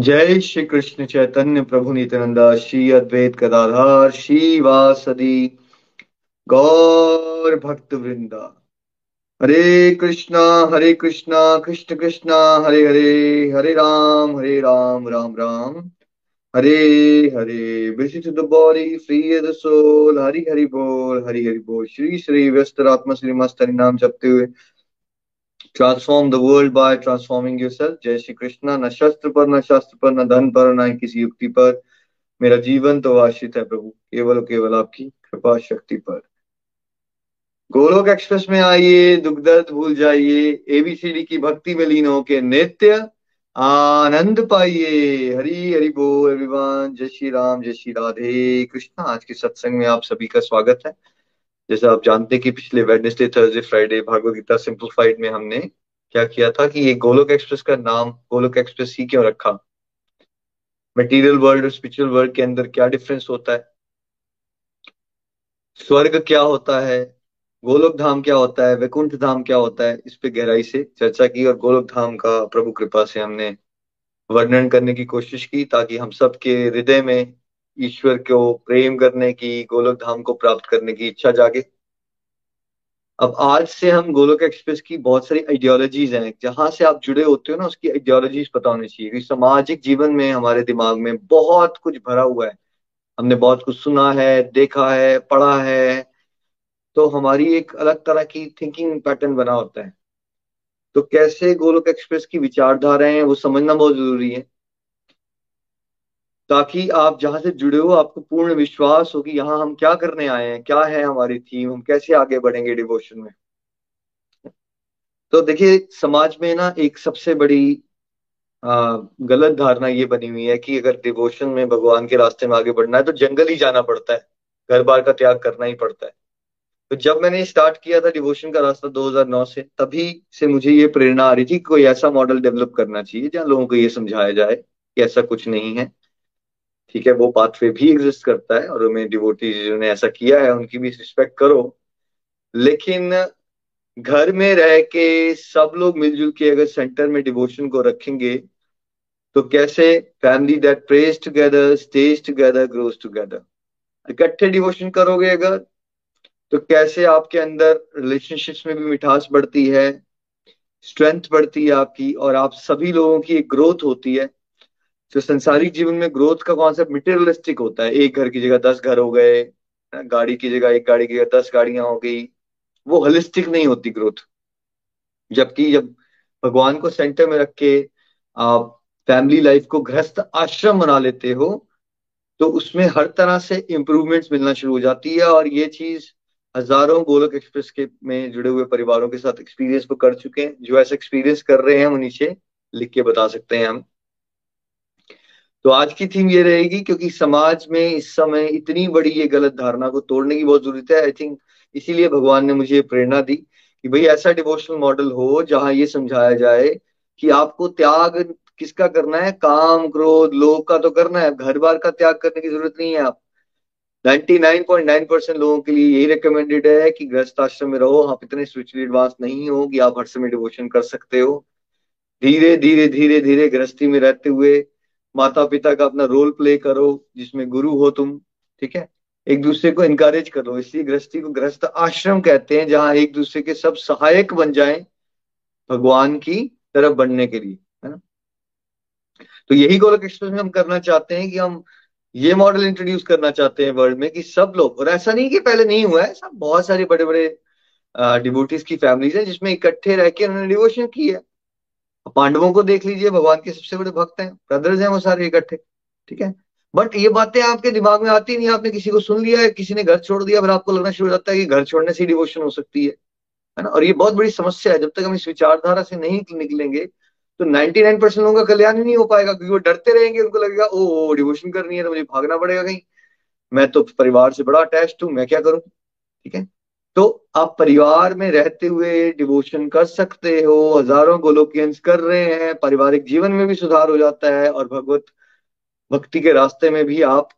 जय श्री कृष्ण चैतन्य प्रभु नित्यानंदा, श्री अद्वैत गदाधार, श्री वासदी, गौर भक्त वृंदा। Hare Krishna Hare Krishna, Krishna Krishna, Hare Hare Hare Ram Hare Ram Ram Ram. Hare Hare, visit the body, free the soul, Hari Hari बोल, हरि हरि बोल। श्री श्री व्यस्त आत्मा श्री मस्त नाम जपते हुए transform the world by transforming yourself जय श्री कृष्णा न शस्त्र पर न शास्त्र पर न धन पर न किसी युक्ति पर मेरा जीवन तो आश्रित है प्रभु केवल केवल आपकी कृपा शक्ति पर गोलोक एक्सप्रेस में आइए दुख दर्द भूल जाइए एबीसीडी की भक्ति में लीन होके नित्य आनंद पाइए हरी हरि बोल एवरीवन जय श्री राम जय श्री राधे कृष्णा आज के सत्संग में आप सभी का स्वागत है जैसे आप जानते हैं कि पिछले Wednesday Thursday Friday Bhagavad Gita simplified में हमने क्या किया था कि ये गोलोक एक्सप्रेस का नाम, गोलोक एक्सप्रेस ही क्यों रखा? मटेरियल वर्ल्ड और स्पिरिचुअल वर्ल्ड के अंदर क्या डिफरेंस होता है? स्वर्ग क्या होता है? गोलोक धाम क्या होता है? वैकुंठ धाम क्या होता है? इस पे गहराई से चर्चा की और गोलोक धाम का प्रभु कृपा से हमने वर्णन करने की कोशिश की ताकि हम सबके हृदय में ईश्वर को प्रेम करने की गोलोक धाम को प्राप्त करने की इच्छा जागे। अब आज से हम गोलोक एक्सप्रेस की बहुत सारी आइडियोलॉजीज हैं। जहाँ से आप जुड़े होते हो ना, उसकी आइडियोलॉजीज पता होनी चाहिए। क्योंकि सामाजिक जीवन में हमारे दिमाग में बहुत कुछ भरा हुआ है। हमने बहुत कुछ सुना है, देखा है, पढ़ा है। तो हमारी एक अलग तरह की थिंकिंग पैटर्न बना होता है। तो कैसे गोलोक एक्सप्रेस की विचारधाराएँ वो समझना बहुत ज़रूरी है। ताकि आप जहाँ से जुड़े हो आपको पूर्ण विश्वास हो कि यहाँ हम क्या करने आए हैं क्या है हमारी थीम हम कैसे आगे बढ़ेंगे डिवोशन में। तो देखिए समाज में ना एक सबसे बड़ी आ, गलत धारणा ये बनी हुई है कि अगर डिवोशन में भगवान के रास्ते में आगे बढ़ना है तो जंगल ही जाना पड़ता है। घर बार का त्याग करना ही पड़ता है। तो जब मैंने स्टार्ट किया था डिवोशन का रास्ता 2009 से तभी से मुझे ये प्रेरणा आ रही थी कोई ऐसा मॉडल डेवलप करना चाहिए जहाँ लोगों को ये समझाया जाए कि ऐसा कुछ नहीं है। ठीक है, वो पाथवे भी एग्जिस्ट करता है और उन्हें डिवोटी जिन्होंने ऐसा किया है, उनकी भी रिस्पेक्ट करो। लेकिन घर में रह के सब लोग मिलजुल के अगर सेंटर में डिवोशन को रखेंगे तो कैसे family that prays together stays together grows together इकट्ठे डिवोशन करोगे अगर तो कैसे आपके अंदर रिलेशनशिप्स में भी मिठास बढ़ती है स्ट्रेंथ बढ़ती है आपकी और आप सभी लोगों की एक ग्रोथ होती है? तो संसारिक जीवन में ग्रोथ का कॉन्सेप्ट मटेरियलिस्टिक होता है, एक घर की जगह दस घर हो गए, गाड़ी की जगह एक गाड़ी की जगह दस गाड़ियाँ हो गई, वो होलिस्टिक नहीं होती ग्रोथ जबकि जब भगवान को सेंटर में रख के आप फैमिली लाइफ को गृहस्थ आश्रम बना लेते हो तो उसमें हर तरह से इंप्रूवमेंट्स मिलना शुरू हो जाती है और ये चीज़ हज़ारों गोलक एक्सप्रेस के में जुड़े हुए परिवारों के साथ एक्सपीरियंस को कर चुके हैं। जो ऐसा एक्सपीरियंस कर रहे हैं वो नीचे लिख के बता सकते हैं हम। तो आज की थीम ये रहेगी क्योंकि समाज में इस समय इतनी बड़ी ये गलत धारणा को तोड़ने की बहुत ज़रूरत है आई थिंक इसीलिए भगवान ने मुझे प्रेरणा दी कि भाई ऐसा डिवोशनल मॉडल हो जहाँ ये समझाया जाए कि आपको त्याग किसका करना है? काम, क्रोध, लोभ का तो करना है, घर बार का त्याग करने की ज़रूरत नहीं है आप। 99.9 परसेंट लोगों के लिए यही रिकमेंडेड है कि गृहस्थ आश्रम में रहो, आप इतने स्पिरिचुअली एडवांस नहीं हो कि आप हर समय डिवोशन कर सकते हो। धीरे धीरे धीरे धीरे गृहस्थी में रहते हुए माता पिता का अपना रोल प्ले करो, जिसमें गुरु हो तुम, ठीक है? एक दूसरे को इनकरेज करो, इसलिए गृहस्थी को गृहस्थ आश्रम कहते हैं, जहाँ एक दूसरे के सब सहायक बन जाए भगवान की तरफ़ बढ़ने के लिए, है ना? तो यही गोलक एक्सप्रेस में हम करना चाहते हैं कि हम ये मॉडल इंट्रोड्यूस करना चाहते हैं वर्ल्ड में कि सब लोग, और ऐसा नहीं कि पहले नहीं हुआ है, सब बहुत सारे बड़े बड़े डिवोटीज की फैमिलीज़ हैं जिसमें इकट्ठे रह के उन्होंने डिवोशन की है। पांडवों को देख लीजिए, भगवान के सबसे बड़े भक्त हैं ब्रदर्स हैं वो सारे इकट्ठे, ठीक है? बट ये बातें आपके दिमाग में आती नहीं, आपने किसी को सुन लिया है, किसी ने घर छोड़ दिया, फिर आपको लगना शुरू हो जाता है कि घर छोड़ने से डिवोशन हो सकती है है ना? और ये बहुत बड़ी समस्या है, जब तक हम इस विचारधारा से नहीं निकलेंगे तो 99 परसेंट लोगों का कल्याण ही नहीं हो पाएगा, क्योंकि वो डरते रहेंगे, उनको लगेगा, ओ डिवोशन करनी है तो मुझे भागना पड़ेगा कहीं। मैं तो परिवार से बड़ा अटैच हूँ, मैं क्या करूँ? ठीक है? तो आप परिवार में रहते हुए डिवोशन कर सकते हो, हज़ारों गोलोकियंस कर रहे हैं, पारिवारिक जीवन में भी सुधार हो जाता है और भगवत भक्ति के रास्ते में भी आप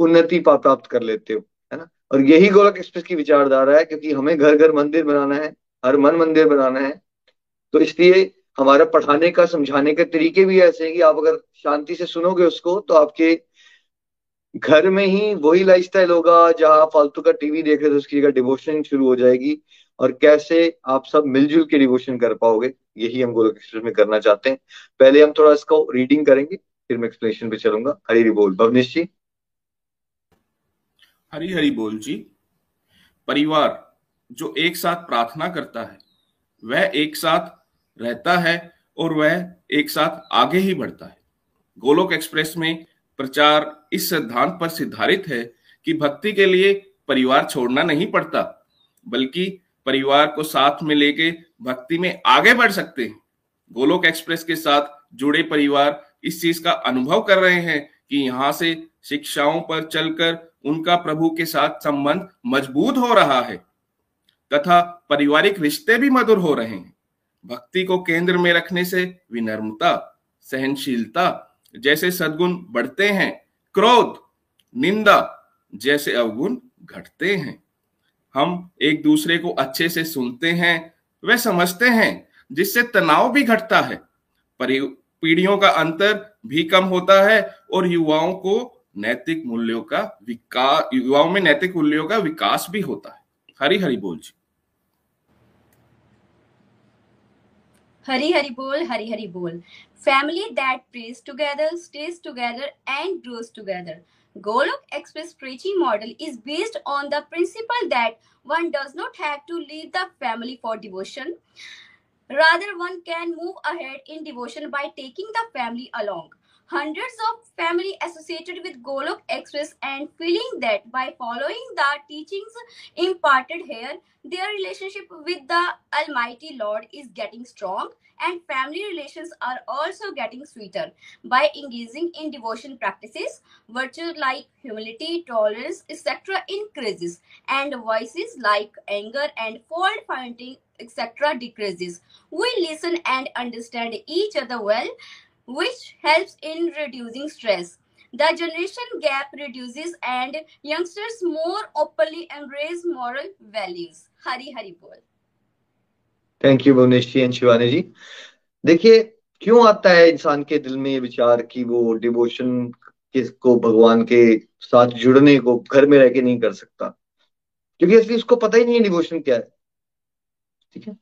उन्नति प्राप्त कर लेते हो, है ना? और यही गोलक एक्सप्रेस की विचारधारा है क्योंकि हमें घर घर मंदिर बनाना है, हर मन मंदिर बनाना है। तो इसलिए हमारा पढ़ाने का, समझाने के तरीके भी ऐसे हैं कि आप अगर शांति से सुनोगे उसको तो आपके घर में ही वही लाइफस्टाइल होगा, जहाँ फालतू का टीवी देख रहे थे, उसकी जगह डिवोशन शुरू हो जाएगी। और कैसे आप सब मिलजुल के डिवोशन कर पाओगे, यही हम गोलक एक्सप्रेस में करना चाहते हैं। पहले हम थोड़ा इसको रीडिंग करेंगे, फिर मैं एक्सप्लेनेशन पे चलूँगा। हरी हरी बोल, भवनेश जी। हरी हरी बोल जी। परिवार जो एक साथ प्रार्थना करता है, वह एक साथ रहता है और वह एक साथ आगे ही बढ़ता है। गोलोक एक्सप्रेस में प्रचार इस सिद्धांत पर सिद्धारित है कि भक्ति के लिए परिवार छोड़ना नहीं पड़ता, बल्कि परिवार को साथ में लेके भक्ति में आगे बढ़ सकते हैं। गोलोक एक्सप्रेस के साथ जुड़े परिवार इस चीज़ का अनुभव कर रहे हैं कि यहाँ से शिक्षाओं पर चलकर उनका प्रभु के साथ संबंध मज़बूत हो रहा है, तथा पारिवारिक रिश्ते भी मधुर हो रहे हैं। भक्ति को केंद्र में रखने से विनम्रता, सहनशीलता जैसे सदगुण बढ़ते हैं, क्रोध, निंदा जैसे अवगुण घटते हैं। हम एक दूसरे को अच्छे से सुनते हैं, वे समझते हैं, जिससे तनाव भी घटता है। पीढ़ियों का अंतर भी कम होता है और युवाओं को नैतिक मूल्यों का विकास युवाओं में नैतिक मूल्यों का विकास भी होता है। हरी हरी बोल जी। Hari Hari Bol, Hari Hari Bol. Family that prays together, stays together, and grows together. Golok Express preaching model is based on the principle that one does not have to leave the family for devotion. Rather, one can move ahead in devotion by taking the family along. Hundreds of family associated with Golok Express and feeling that by following the teachings imparted here, their relationship with the Almighty Lord is getting strong and family relations are also getting sweeter. By engaging in devotion practices virtues like humility tolerance etc increases and vices like anger and fault finding etc decreases. We listen and understand each other well which helps in reducing stress. The generation gap reduces and youngsters more openly embrace moral values. Hari hari bol. Thank you Bhuvnesh and Shivani ji देखिए, क्यों आता है इंसान के दिल में ये विचार कि वो डिवोशन को भगवान के साथ जुड़ने को घर में रह के नहीं कर सकता? क्योंकि इसलिए उसको पता ही नहीं है डिवोशन क्या है। ठीक है?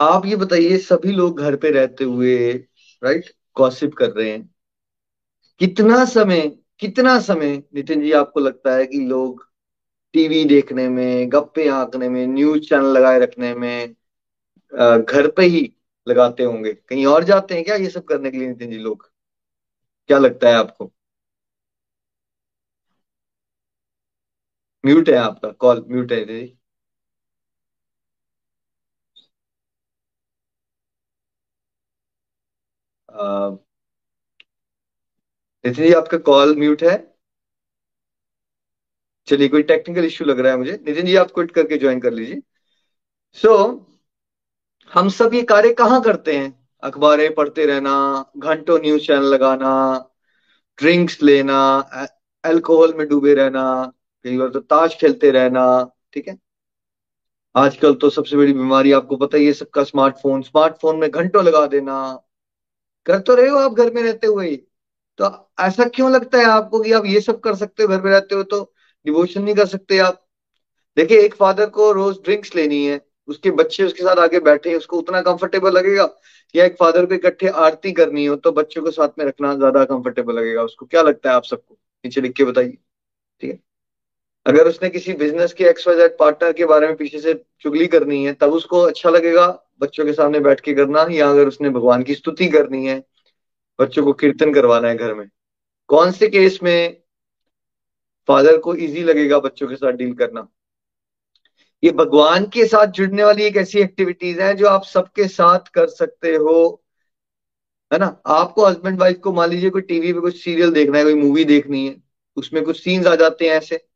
आप ये बताइए, सभी लोग घर पे रहते हुए राइट गॉसिप कर रहे हैं। कितना समय कितना समय नितिन जी आपको लगता है कि लोग टीवी देखने में, गप्पे आंकने में न्यूज़ चैनल लगाए रखने में घर पे ही लगाते होंगे? कहीं और जाते हैं क्या ये सब करने के लिए नितिन जी लोग? क्या लगता है आपको? म्यूट है आपका कॉल म्यूट है। जी नितिन जी आपका कॉल म्यूट है। चलिए कोई टेक्निकल इश्यू लग रहा है मुझे। नितिन जी आप क्विट करके ज्वाइन कर लीजिए। सो so, हम सब ये कार्य कहाँ करते हैं? अखबारें पढ़ते रहना घंटों न्यूज़ चैनल लगाना ड्रिंक्स लेना अल्कोहल में डूबे रहना कई बार तो ताश खेलते रहना ठीक है? आजकल तो सबसे बड़ी बीमारी आपको पता ही है सबका स्मार्टफ़ोन स्मार्टफ़ोन में घंटों लगा देना कर तो रहे हो आप घर में रहते हुए तो ऐसा क्यों लगता है आपको कि आप ये सब कर सकते हो, घर में रहते हो तो डिवोशन नहीं कर सकते आप? देखिए, एक फादर को रोज ड्रिंक्स लेनी है, उसके बच्चे उसके साथ आगे बैठे उसको उतना कंफर्टेबल लगेगा? या एक फादर को इकट्ठे आरती करनी हो तो बच्चों को साथ में रखना ज़्यादा कंफर्टेबल लगेगा उसको? क्या लगता है आप सबको? नीचे लिख के बताइए। ठीक है? अगर उसने किसी बिज़नेस के एक्स वाई जेड पार्टनर के बारे में पीछे से चुगली करनी है, तब उसको अच्छा लगेगा बच्चों के सामने बैठ के करना या अगर उसने भगवान की स्तुति करनी है, बच्चों को कीर्तन करवाना है घर में? कौन से केस में फादर को इजी लगेगा बच्चों के साथ डील करना? ये भगवान के साथ जुड़ने वाली एक ऐसी एक्टिविटीज़ है जो आप सबके साथ कर सकते हो। है ना? आपको हस्बैंड वाइफ को, मान लीजिए कोई टीवी पे कुछ सीरियल देखना है, कोई मूवी देखनी है, उसमें कुछ सीन्स आ जाते हैं ऐसे।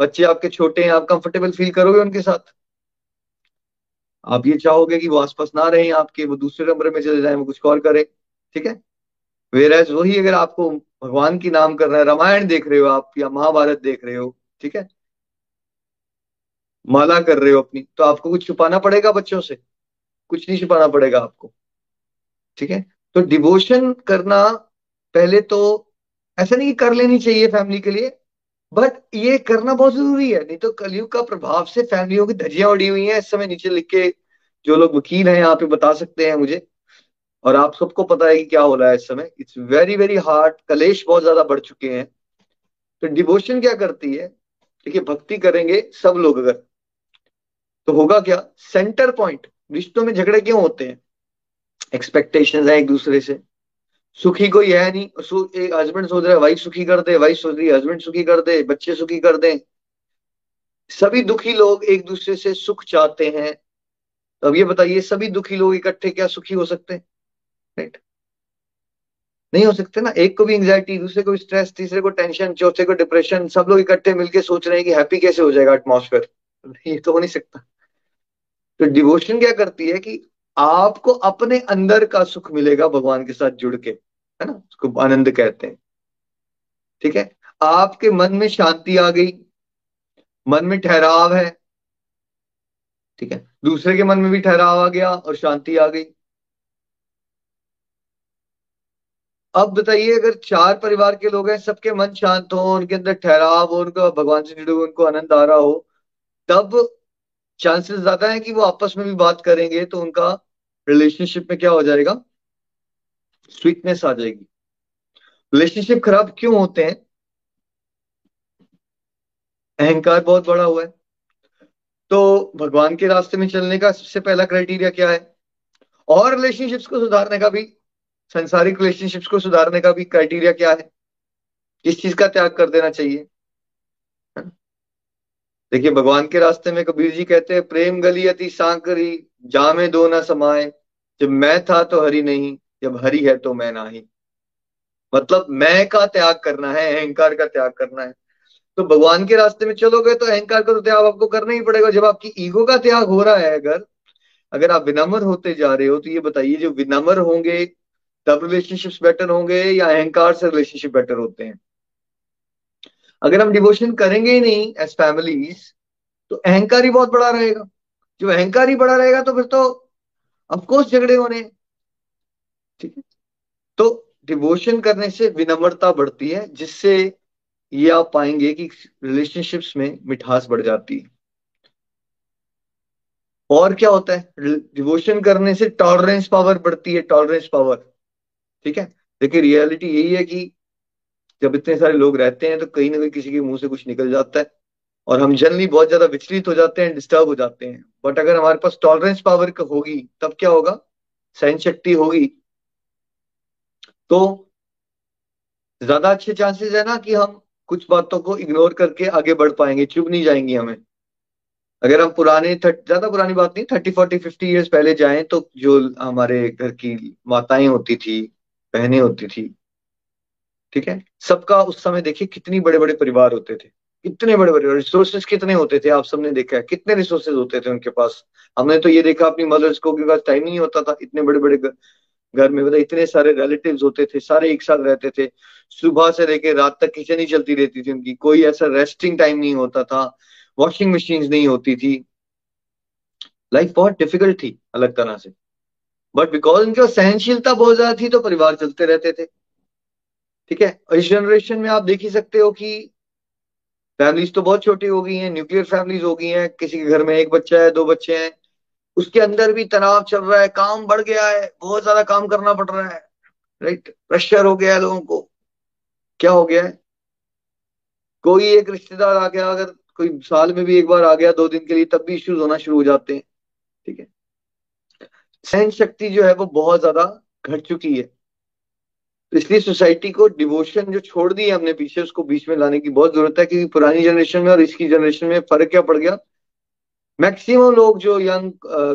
बच्चे आपके छोटे हैं, आप कंफर्टेबल फील करोगे उनके साथ? आप ये चाहोगे कि वो आसपास ना रहे, आपके वो दूसरे नंबर में चले जाए, वो कुछ और करे, ठीक है? वेर वही अगर आपको भगवान की नाम कर रहा है, रामायण देख रहे हो आप या महाभारत देख रहे हो, ठीक है? माला कर रहे हो अपनी तो आपको कुछ छुपाना पड़ेगा बच्चों से? कुछ नहीं छुपाना पड़ेगा आपको, ठीक है? तो डिवोशन करना पहले तो ऐसा नहीं कि कर लेनी चाहिए फैमिली के लिए बट ये करना बहुत ज़रूरी है। नहीं तो कलयुग का प्रभाव से फैमिलियों की धजियाँ उड़ी हुई हैं। इस समय नीचे लिख के जो लोग वकील हैं, यहाँ पे बता सकते हैं मुझे। और आप सबको पता है कि क्या हो रहा है इस समय। इट्स वेरी वेरी हार्ड कलेश बहुत ज़्यादा बढ़ चुके हैं। तो डिवोशन क्या करती है? देखिए, भक्ति करेंगे सब लोग अगर। तो होगा क्या? सेंटर पॉइंट रिश्तों में झगड़े क्यों होते हैं? एक्सपेक्टेशंस है एक दूसरे से। सुखी कोई है नहीं। हस्बैंड सोच रहा है वाइफ सुखी कर दे। वाइफ सोच रही है हस्बैंड सुखी कर दे, बच्चे सुखी कर दे। सभी दुखी लोग एक दूसरे से सुख चाहते हैं। तो अब ये बताइए, सभी दुखी लोग इकट्ठे क्या सुखी हो सकते हैं? राइट नहीं हो सकते ना। एक को भी एंग्जाइटी दूसरे को स्ट्रेस तीसरे को टेंशन चौथे को डिप्रेशन सब लोग इकट्ठे मिलके सोच रहे हैं कि हैप्पी कैसे हो जाएगा एटमोसफेयर ये तो हो नहीं सकता। तो डिवोशन क्या करती है कि आपको अपने अंदर का सुख मिलेगा भगवान के साथ जुड़ के, है ना? उसको आनंद कहते हैं। ठीक है? आपके मन में शांति आ गई, मन में ठहराव है, ठीक है? दूसरे के मन में भी ठहराव आ गया और शांति आ गई। अब बताइए, अगर चार परिवार के लोग हैं, सबके मन शांत हो, उनके अंदर ठहराव हो, उनको, भगवान से जुड़े हुए, उनको आनंद आ रहा हो, तब चांसेस ज़्यादा है कि वो आपस में भी बात करेंगे तो उनका रिलेशनशिप में क्या हो जाएगा? स्वीटनेस आ जाएगी। रिलेशनशिप खराब क्यों होते हैं? अहंकार बहुत बड़ा हुआ है। तो भगवान के रास्ते में चलने का सबसे पहला क्राइटेरिया क्या है? और रिलेशनशिप्स को सुधारने का भी, संसारिक रिलेशनशिप्स को सुधारने का भी क्राइटेरिया क्या है? किस चीज़ का त्याग कर देना चाहिए? देखिए, भगवान के रास्ते में कबीर जी कहते हैं, प्रेम गली अति सांकरी, जामे दो न समाए। जब मैं था तो हरि नहीं, जब हरि है तो मैं नहीं। मतलब मैं का त्याग करना है, अहंकार का त्याग करना है। तो भगवान के रास्ते में चलोगे तो अहंकार का तो त्याग आपको करना ही पड़ेगा। जब आपकी ईगो का त्याग हो रहा है, अगर अगर आप विनम्र होते जा रहे हो तो ये बताइए, जो विनम्र होंगे, तब रिलेशनशिप्स बेटर होंगे या अहंकार से रिलेशनशिप बेटर होते हैं? अगर हम डिवोशन करेंगे ही नहीं एज फैमिलीज़ तो अहंकार ही बहुत बड़ा रहेगा। जो अहंकार ही बड़ा रहेगा तो फिर तो अफकोर्स झगड़े होने ठीक है? तो डिवोशन करने से विनम्रता बढ़ती है, जिससे ये आप पाएँगे कि रिलेशनशिप्स में मिठास बढ़ जाती है। और क्या होता है? डिवोशन करने से टॉलरेंस पावर बढ़ती है टॉलरेंस पावर ठीक है? देखिए रियलिटी यही है कि जब इतने सारे लोग रहते हैं तो कहीं ना कहीं किसी के मुँह से कुछ निकल जाता है और हम जनरली बहुत ज़्यादा विचलित हो जाते हैं डिस्टर्ब हो जाते हैं। बट अगर हमारे पास टॉलरेंस पावर होगी, तब क्या होगा? सहन शक्ति होगी। तो ज़्यादा अच्छे चांसेस है ना कि हम कुछ बातों को इग्नोर करके आगे बढ़ पाएँगे चुप नहीं जाएँगी हमें। अगर हम पुराने ज़्यादा पुरानी बात नहीं थर्टी फोर्टी फिफ्टी ईयर्स पहले जाएँ तो जो हमारे घर की माताएँ होती थी, बहनें होती थी ठीक है? सबका उस समय देखिए कितनी बड़े बड़े परिवार होते थे। कितने बड़े बड़े रिसोर्सेज कितने होते थे, आप सबने देखा है। कितने रिसोर्सेज होते थे उनके पास। हमने तो ये देखा अपनी मदर्स को पास टाइम नहीं होता था। इतने बड़े बड़े घर में मतलब इतने सारे रिलेटिव होते थे, सारे एक साथ रहते थे। सुबह से लेकर रात तक किचन ही चलती रहती थी उनकी। कोई ऐसा रेस्टिंग टाइम नहीं होता था। वॉशिंग मशीन नहीं होती थी। लाइफ बहुत डिफ़िकल्ट थी, अलग तरह से। बट बिकॉज़ उनकी सहनशीलता बहुत ज़्यादा थी तो परिवार चलते रहते थे। ठीक है? इस जनरेशन में आप देख ही सकते हो कि फैमिलीज़ तो बहुत छोटी हो गई हैं न्यूक्लियर फैमिलीज़ हो गई हैं, किसी के घर में एक बच्चा है, दो बच्चे हैं, उसके अंदर भी तनाव चल रहा है, काम बढ़ गया है, बहुत ज़्यादा काम करना पड़ रहा है राइट प्रेशर हो गया है लोगों को। क्या हो गया है? कोई एक रिश्तेदार आ गया, अगर कोई साल में भी एक बार आ गया, दो दिन के लिए, तब भी इश्यूज़ होना शुरू हो जाते हैं, ठीक है? सहन शक्ति जो है वो बहुत ज़्यादा घट चुकी है। तो इसलिए सोसाइटी को डिवोशन जो छोड़ दी है हमने पीछे, उसको बीच में लाने की बहुत ज़रूरत है, क्योंकि पुरानी जनरेशन में और इसकी जनरेशन में फ़र्क क्या पड़ गया? मैक्सिमम लोग जो यंग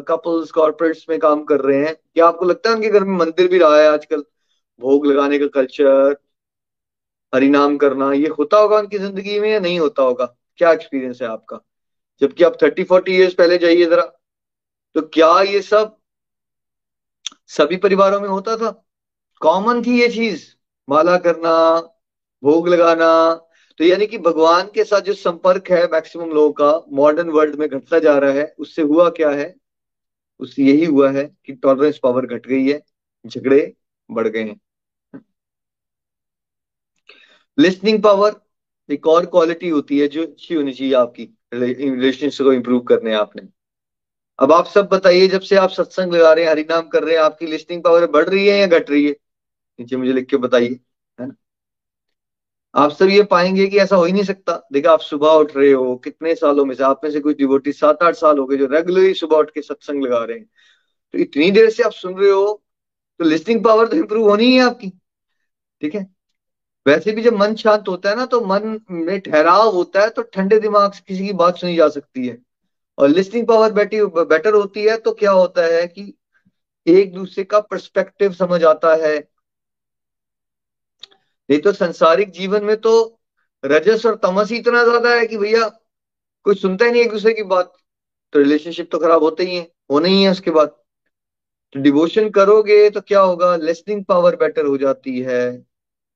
कपल्स कॉर्पोरेट्स में काम कर रहे हैं, क्या आपको लगता है उनके घर में मंदिर भी रहा है आजकल? भोग लगाने का कल्चर हरिनाम करना, ये होता होगा उनकी ज़िंदगी में या नहीं होता होगा? क्या एक्सपीरियंस है आपका? जबकि आप थर्टी फोर्टी ईयर्स पहले जाइए जरा तो क्या ये सब सभी परिवारों में होता था? कॉमन थी ये चीज़। माला करना, भोग लगाना तो यानी कि भगवान के साथ जो संपर्क है मैक्सिमम लोगों का मॉडर्न वर्ल्ड में घटता जा रहा है, उससे हुआ क्या है? उससे यही हुआ है कि टॉलरेंस पावर घट गई है, झगड़े बढ़ गए हैं। लिस्निंग पावर एक और क्वालिटी होती है जो अच्छी होनी चाहिए आपकी रिलेशनशिप को इंप्रूव करने आपने। अब आप सब बताइए, जब से आप सत्संग लगा रहे हैं, हरिनाम कर रहे हैं, आपकी लिस्निंग पावर बढ़ रही है या घट रही है? नीचे मुझे लिख के बताइए, है ना? आप सब ये पाएँगे कि ऐसा हो ही नहीं सकता। देखा आप सुबह उठ रहे हो, कितने सालों में से, आप में से कुछ डिवोटी सात आठ साल हो गए जो रेगुलरली सुबह उठ के सत्संग लगा रहे हैं। तो इतनी देर से आप सुन रहे हो तो लिस्निंग पावर तो इंप्रूव होनी ही आपकी, ठीक है? वैसे भी जब मन शांत होता है ना तो मन में ठहराव होता है तो ठंडे दिमाग से किसी की बात सुनी जा सकती है। और लिस्निंग पावर बेटर होती है तो क्या होता है कि एक दूसरे का पर्सपेक्टिव समझ आता है नहीं तो संसारिक जीवन में तो रजस और तमस ही इतना ज़्यादा है कि भैया कोई सुनता ही नहीं एक दूसरे की बात। तो रिलेशनशिप तो खराब होते ही है, होने ही है उसके बाद। तो डिवोशन करोगे तो क्या होगा? लिसनिंग पावर बेटर हो जाती है।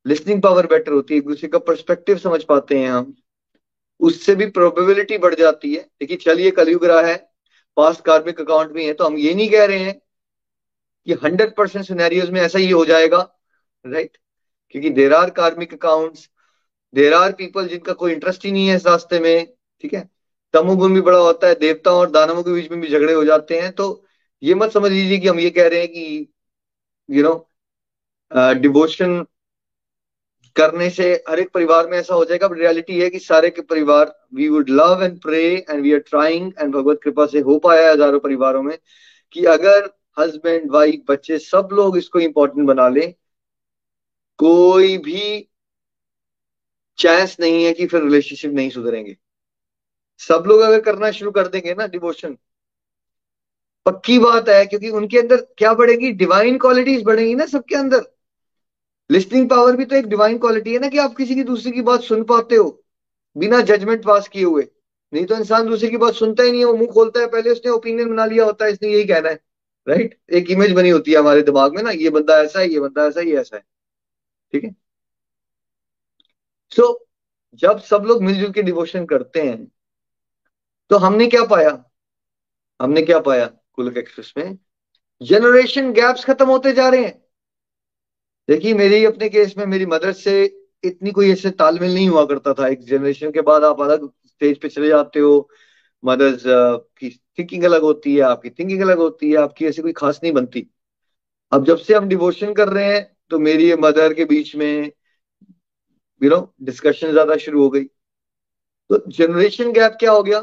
लिसनिंग पावर बेटर होती है, एक दूसरे का पर्सपेक्टिव समझ पाते हैं हम। उससे भी प्रोबेबिलिटी बढ़ जाती है। देखिए, चलिए, कलयुग रहा है पास्ट कार्मिक अकाउंट में है तो हम ये नहीं कह रहे हैं कि हंड्रेड परसेंट सुनैरियोज में ऐसा ही हो जाएगा राइट क्योंकि there are karmic accounts there are people जिनका कोई इंटरेस्ट ही नहीं है इस रास्ते में, ठीक है? तमोगुण भी बड़ा होता है देवताओं और दानवों के बीच में भी झगड़े हो जाते हैं तो ये मत समझ लीजिए कि हम ये कह रहे हैं कि यू नो डिवोशन करने से हर एक परिवार में ऐसा हो जाएगा बट रियलिटी है कि सारे के परिवार we would love and pray and we are trying and भगवत कृपा से हो पाया है हज़ारों परिवारों में कि अगर हस्बैंड वाइफ बच्चे सब लोग इसको इंपॉर्टेंट बना लें कोई भी चांस नहीं है कि फिर रिलेशनशिप नहीं सुधरेंगे। सब लोग अगर करना शुरू कर देंगे ना डिवोशन पक्की बात है, क्योंकि उनके अंदर क्या बढ़ेगी? डिवाइन क्वालिटीज बढ़ेंगी ना सबके अंदर। लिस्निंग पावर भी तो एक डिवाइन क्वालिटी है ना कि आप किसी की दूसरे की बात सुन पाते हो, बिना जजमेंट पास किए हुए। नहीं तो इंसान दूसरे की बात सुनता ही नहीं है, वो मुँह खोलता है, पहले उसने ओपिनियन बना लिया होता है, इसने यही कहना है। राइट एक इमेज बनी होती है हमारे दिमाग में ना, ये बंदा ऐसा है, ये बंदा ऐसा ही ऐसा है। ठीक है? सो जब सब लोग मिलजुल के डिवोशन करते हैं तो हमने क्या पाया? हमने क्या पाया कुलक एक्सप्रेस में? जनरेशन गैप्स खत्म होते जा रहे हैं। देखिए, मेरे अपने केस में मेरी मदर से इतनी कोई ऐसे तालमेल नहीं हुआ करता था। एक जनरेशन के बाद आप अलग स्टेज पे चले जाते हो। मदर्स की थिंकिंग अलग होती है, आपकी थिंकिंग अलग होती है, आपकी ऐसी कोई खास नहीं बनती। अब जब से हम डिवोशन कर रहे हैं तो मेरी मदर के बीच में यू नो डिस्कशन ज़्यादा शुरू हो गई। तो जनरेशन गैप क्या हो गया?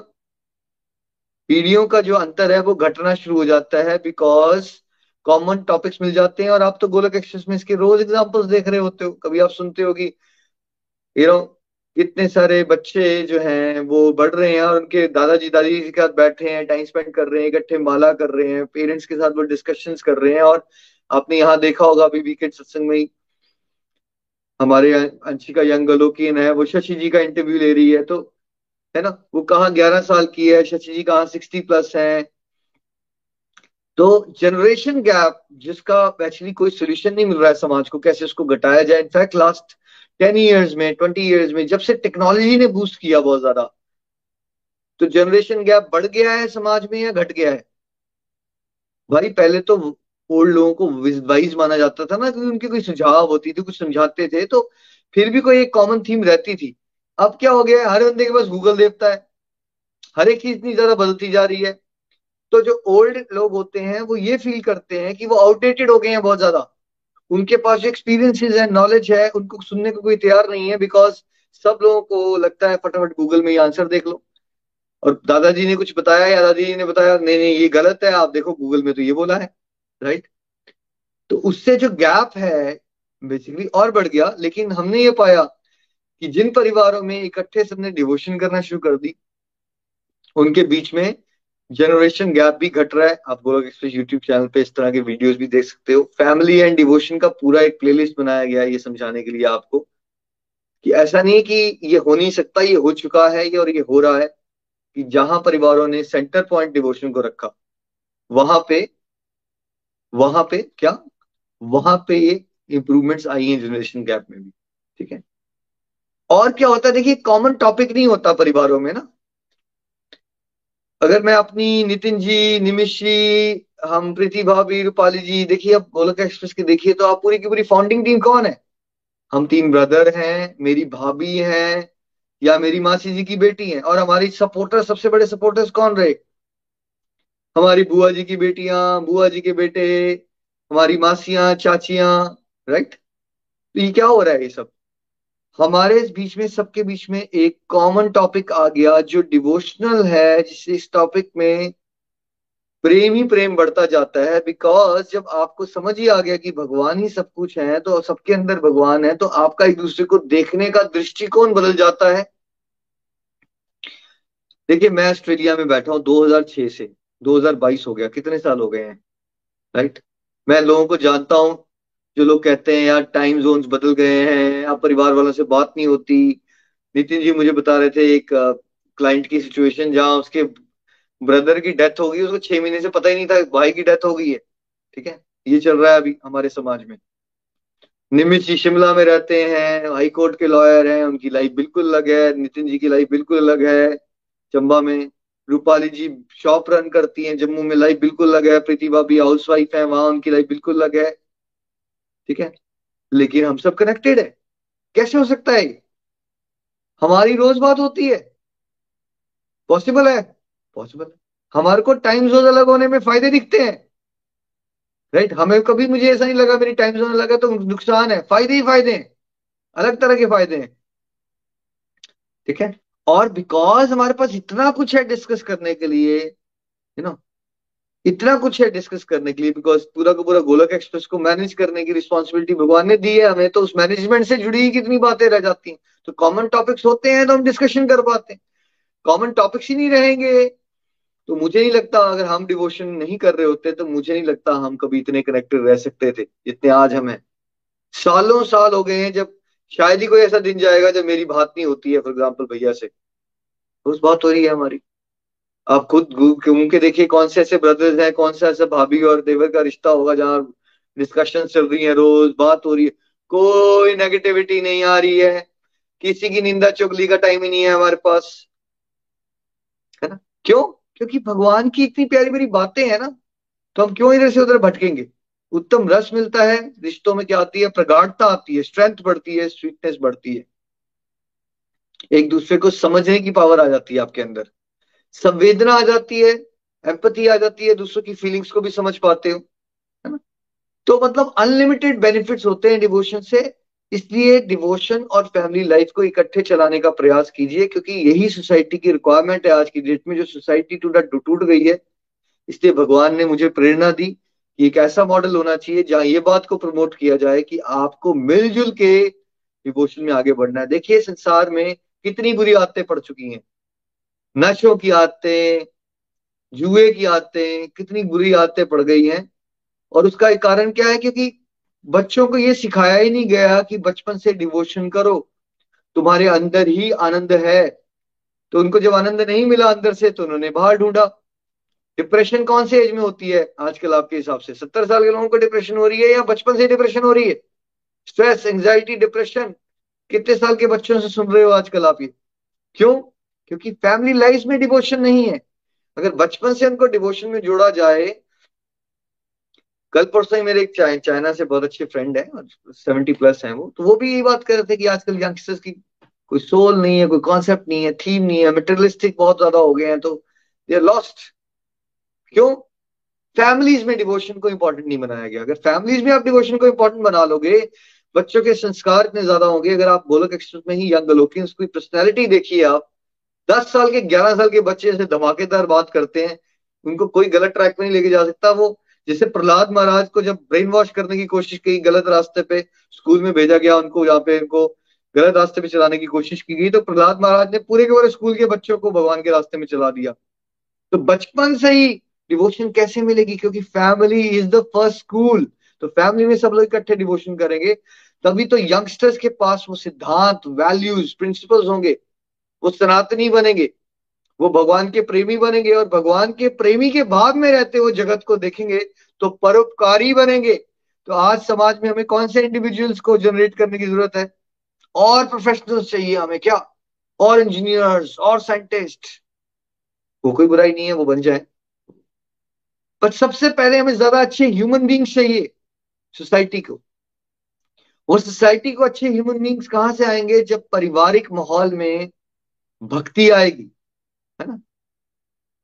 पीढ़ियों का जो अंतर है वो घटना शुरू हो जाता है बिकॉज़ कॉमन टॉपिक्स मिल जाते हैं और आप तो गोलक एक्सप्रेस में इसके रोज एग्जांपल्स देख रहे होते हो। कभी आप सुनते हो कि यू नो इतने सारे बच्चे जो हैं वो बढ़ रहे हैं और उनके दादाजी, दादी के साथ बैठे हैं टाइम स्पेंड कर रहे हैं, इकट्ठे माला कर रहे हैं पेरेंट्स के साथ वो डिस्कशंस कर रहे हैं और आपने यहाँ देखा होगा अभी वीकेंड सत्संग में ही। हमारे अंशिका यंग गलोकिन है, वो शशि जी का इंटरव्यू ले रही है तो है ना? वो कहा ग्यारह साल की है, शशि जी कहा सिक्सटी प्लस है। तो जनरेशन गैप जिसका एक्चुअली कोई सोल्यूशन नहीं मिल रहा है समाज को, कैसे उसको घटाया जाए? In fact last ten years में ट्वेंटी ईयर्स में, जब से टेक्नोलॉजी ने बूस्ट किया बहुत ज़्यादा तो जनरेशन गैप बढ़ गया है समाज में या घट गया है? भाई, पहले तो ओल्ड लोगों को वाइज माना जाता था ना, क्योंकि उनकी कोई सुझाव होती थी, कुछ समझाते थे तो फिर भी कोई एक कॉमन थीम रहती थी। अब क्या हो गया हर बंदे के पास गूगल देवता है। हर एक चीज़ इतनी ज़्यादा बदलती जा रही है। तो जो ओल्ड लोग होते हैं, वो ये फील करते हैं कि वो आउटडेटेड हो गए हैं बहुत ज़्यादा। उनके पास जो एक्सपीरियंसेस है नॉलेज है, उनको सुनने को कोई तैयार नहीं है बिकॉज़ सब लोगों को लगता है, फटाफट गूगल में ये आंसर देख लो। और दादाजी ने कुछ बताया, या दादी ने बताया, नहीं नहीं, ये गलत है, आप देखो गूगल में तो ये बोला है। राइट तो उससे जो गैप है बेसिकली और बढ़ गया, लेकिन हमने ये पाया कि जिन परिवारों में इकट्ठे सबने डिवोशन करना शुरू कर दी, उनके बीच में जनरेशन गैप भी घट रहा है। आप गोलक एक्सप्रेस यूट्यूब चैनल पे इस तरह के वीडियोस भी देख सकते हो। फैमिली एंड डिवोशन का पूरा एक प्लेलिस्ट बनाया गया है ये समझाने के लिए आपको कि ऐसा नहीं कि ये हो नहीं सकता, ये हो चुका है ये और ये हो रहा है कि जहाँ परिवारों ने सेंटर पॉइंट डिवोशन को रखा, वहाँ पे वहाँ पे क्या? वहाँ पे ये इंप्रूवमेंट्स आई हैं जनरेशन गैप में भी, ठीक है? और क्या होता है? देखिए कॉमन टॉपिक नहीं होता परिवारों में ना। अगर मैं अपनी नितिन जी निमिश जी, हम प्रीति भाभी, रूपाली जी, देखिए, अब गोलक एक्सप्रेस के देखिए तो आप पूरी की पूरी फाउंडिंग टीम कौन है? हम तीन ब्रदर हैं, मेरी भाभी हैं, या मेरी मासी जी की बेटी हैं, और हमारी सपोर्टर सबसे बड़े सपोर्टर्स कौन रहे? हमारी बुआ जी की बेटियाँ, बुआ जी के बेटे, हमारी मासियाँ, चाचियाँ राइट तो ये क्या हो रहा है ये सब? हमारे इस बीच में, सबके बीच में एक कॉमन टॉपिक आ गया जो डिवोशनल है, जिस इस टॉपिक में प्रेम ही प्रेम बढ़ता जाता है बिकॉज़ जब आपको समझ ही आ गया कि भगवान ही सब कुछ है तो सबके अंदर भगवान है तो आपका एक दूसरे को देखने का दृष्टिकोण बदल जाता है। देखिए, मैं ऑस्ट्रेलिया में बैठा हूँ 2006 से। 2022 हो गया। कितने साल हो गए हैं? राइट मैं लोगों को जानता हूँ, जो लोग कहते हैं, यार टाइम जोन्स बदल गए हैं, अब परिवार वालों से बात नहीं होती। नितिन जी मुझे बता रहे थे, एक क्लाइंट की सिचुएशन जहाँ उसके ब्रदर की डेथ हो गई, उसको छह महीने से पता ही नहीं था, भाई की डेथ हो गई है। ठीक है? ये चल रहा है अभी हमारे समाज में। निमित जी शिमला में रहते हैं हाई कोर्ट के लॉयर हैं, उनकी लाइफ बिल्कुल अलग है, नितिन जी की लाइफ बिल्कुल अलग है, चंबा में। रूपाली जी शॉप रन करती हैं, जम्मू में लाइफ बिल्कुल अलग है प्रीति भाभी हाउस वाइफ है, वहाँ उनकी लाइफ बिल्कुल अलग है। ठीक है? लेकिन हम सब कनेक्टेड है। कैसे हो सकता है हमारी रोज बात होती है। पॉसिबल है? पॉसिबल है। हमारे को टाइम जोन अलग होने में फ़ायदे दिखते हैं। राइट हमें कभी मुझे ऐसा नहीं लगा मेरी टाइम जोन अलग है तो नुकसान है। फ़ायदे ही फ़ायदे हैं। अलग तरह के फ़ायदे हैं। ठीक है? और बिकॉज़ हमारे पास इतना कुछ है डिस्कस करने के लिए यू नो इतना कुछ है डिस्कस करने के लिए बिकॉज़ पूरा का पूरा गोलक एक्सप्रेस को मैनेज करने की रिस्पॉन्सिबिलिटी भगवान ने दी है हमें तो उस मैनेजमेंट से जुड़ी ही कितनी बातें रह जाती हैं। तो कॉमन टॉपिक्स होते हैं तो हम डिस्कशन कर पाते हैं। कॉमन टॉपिक्स ही नहीं रहेंगे। तो मुझे नहीं लगता अगर हम डिवोशन नहीं कर रहे होते तो मुझे नहीं लगता हम कभी इतने कनेक्टेड रह सकते थे, जितने आज हम हैं। सालों साल हो गए हैं जब शायद ही कोई ऐसा दिन जाएगा जब मेरी बात नहीं होती है फॉर एग्ज़ाम्पल भैया से। रोज बात हो रही है हमारी। आप खुद घूम के देखिए कौन से ऐसे ब्रदर्स हैं, कौन सा ऐसा भाभी और देवर का रिश्ता होगा जहाँ डिस्कशन चल रही है रोज, बात हो रही है। कोई नेगेटिविटी नहीं आ रही है। किसी की निंदा चुगली का टाइम ही नहीं है हमारे पास। है ना? क्यों? क्योंकि भगवान की इतनी प्यारी प्यारी बातें हैं ना तो हम क्यों इधर से उधर भटकेंगे? उत्तम रस मिलता है, रिश्तों में क्या आती है? प्रगाढ़ता आती है स्ट्रेंथ बढ़ती है स्वीटनेस बढ़ती है। एक दूसरे को समझने की पावर आ जाती है आपके अंदर। संवेदना आ जाती है एम्पति आ जाती है, दूसरों की फीलिंग्स को भी समझ पाते हो, है ना? तो मतलब अनलिमिटेड बेनिफिट्स होते हैं डिवोशन से, इसलिए डिवोशन और फैमिली लाइफ को इकट्ठे चलाने का प्रयास कीजिए, क्योंकि यही सोसाइटी की रिक्वायरमेंट है। आज की डेट में जो सोसाइटी टूटा टूट गई है, इसलिए भगवान ने मुझे प्रेरणा दी। कि एक ऐसा मॉडल होना चाहिए जहाँ ये बात को प्रमोट किया जाए कि आपको मिलजुल के डिवोशन में आगे बढ़ना है। देखिए, संसार में कितनी बुरी आदतें पड़ चुकी हैं। नशों की आदतें, जुए की आदतें, कितनी बुरी आदतें पड़ गई हैं। और उसका एक कारण क्या है? क्योंकि बच्चों को ये सिखाया ही नहीं गया कि बचपन से डिवोशन करो। तुम्हारे अंदर ही आनंद है। तो उनको जब आनंद नहीं मिला अंदर से तो उन्होंने बाहर ढूंढा। डिप्रेशन कौन से एज में होती है आजकल आपके हिसाब से? सत्तर साल के लोगों को डिप्रेशन हो रही है या बचपन से डिप्रेशन हो रही है? स्ट्रेस एंग्जाइटी डिप्रेशन कितने साल के बच्चों से सुन रहे हो आजकल आप ये? क्यों? क्योंकि फैमिली लाइफ में डिवोशन नहीं है। अगर बचपन से उनको डिवोशन में जोड़ा जाए, कल परसों मेरे एक चाइना से बहुत अच्छे फ्रेंड है सेवेंटी प्लस है वो तो वो भी यही बात कर रहे थे कि आजकल यंगस्टर्स की कोई सोल नहीं है, कोई कॉन्सेप्ट नहीं है थीम नहीं है मेटेरियलिस्टिक बहुत ज़्यादा हो गए हैं तो दे आर लॉस्ट क्यों? फैमिलीज़ में डिवोशन को इंपॉर्टेंट नहीं बनाया गया। अगर फैमिलीज़ में आप डिवोशन को इंपॉर्टेंट बना लोगे, बच्चों के संस्कार इतने ज़्यादा होंगे, अगर आप गोलक एक्सप्रेस में ही यंग लोग उसकी पर्सनैलिटी देखिए आप, दस साल के, ग्यारह साल के बच्चे ऐसे धमाकेदार बात करते हैं, उनको कोई गलत ट्रैक पे नहीं लेके जा सकता वो। जैसे प्रहलाद महाराज को जब ब्रेन वॉश करने की कोशिश की, गलत रास्ते पे स्कूल में भेजा गया उनको यहाँ पे उनको गलत रास्ते पे चलाने की कोशिश की गई तो प्रहलाद महाराज ने पूरे के पूरे स्कूल के बच्चों को भगवान के रास्ते में चला दिया। तो बचपन से ही डिवोशन कैसे मिलेगी? क्योंकि family is the first school तो फैमिली में सब लोग इकट्ठे डिवोशन करेंगे। तभी तो यंगस्टर्स के पास वो सिद्धांत वैल्यूज़ प्रिंसिपल्स होंगे। वो सनातनी बनेंगे। वो भगवान के प्रेमी बनेंगे और भगवान के प्रेमी के भाव में रहते हुए जगत को देखेंगे तो परोपकारी बनेंगे। तो आज समाज में हमें कौन से इंडिविजुअल्स को जनरेट करने की ज़रूरत है? और प्रोफेशनल्स चाहिए हमें क्या? और इंजीनियर्स और साइंटिस्ट वो कोई बुराई नहीं है, वो बन जाए। पर सबसे पहले हमें ज़्यादा अच्छे ह्यूमन बींग्स चाहिए सोसाइटी को। वो सोसाइटी को अच्छे ह्यूमन बींग्स कहाँ से आएँगे? जब पारिवारिक माहौल में भक्ति आएगी, है ना?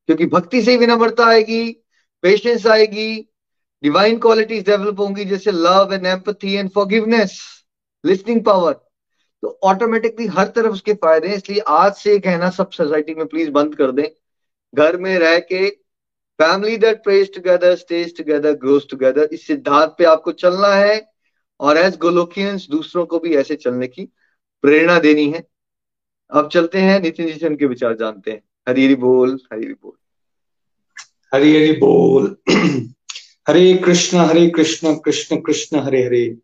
क्योंकि भक्ति से ही विनम्रता आएगी पेशेंस आएगी डिवाइन क्वालिटीज डेवलप होंगी, जैसे love and empathy and forgiveness listening power तो ऑटोमेटिकली हर तरफ़ उसके फ़ायदे हैं, इसलिए आज से कहना सब सोसाइटी में प्लीज़ बंद कर दें। घर में रह के family that prays together stays together grows together इस सिद्धांत पे आपको चलना है। और एज गोलोकियंस दूसरों को भी ऐसे चलने की प्रेरणा देनी है। अब चलते हैं, नितिन जी उनके विचार जानते हैं। हरी हरी बोल, हरी हरी बोल। हरी हरी बोल। Hare Krishna Hare Krishna Krishna Krishna, Hare Hare.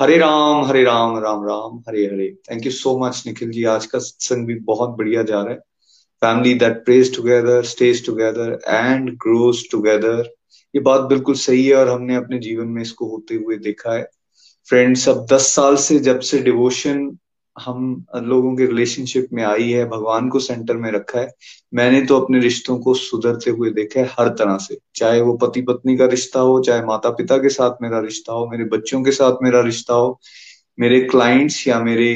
Hare Ram Hare Ram Ram Ram, Hare Hare. Thank you so much Nikhil ji. आज का सत्संग भी बहुत बढ़िया जा रहा है। Family that prays together stays together and grows together ये बात बिल्कुल सही है और हमने अपने जीवन में इसको होते हुए देखा है। फ्रेंड्स अब दस साल से जब से डिवोशन हम लोगों के रिलेशनशिप में आई है, भगवान को सेंटर में रखा है, मैंने तो अपने रिश्तों को सुधरते हुए देखा है हर तरह से। चाहे वो पति पत्नी का रिश्ता हो, चाहे माता पिता के साथ मेरा रिश्ता हो, मेरे बच्चों के साथ मेरा रिश्ता हो, मेरे क्लाइंट्स या मेरे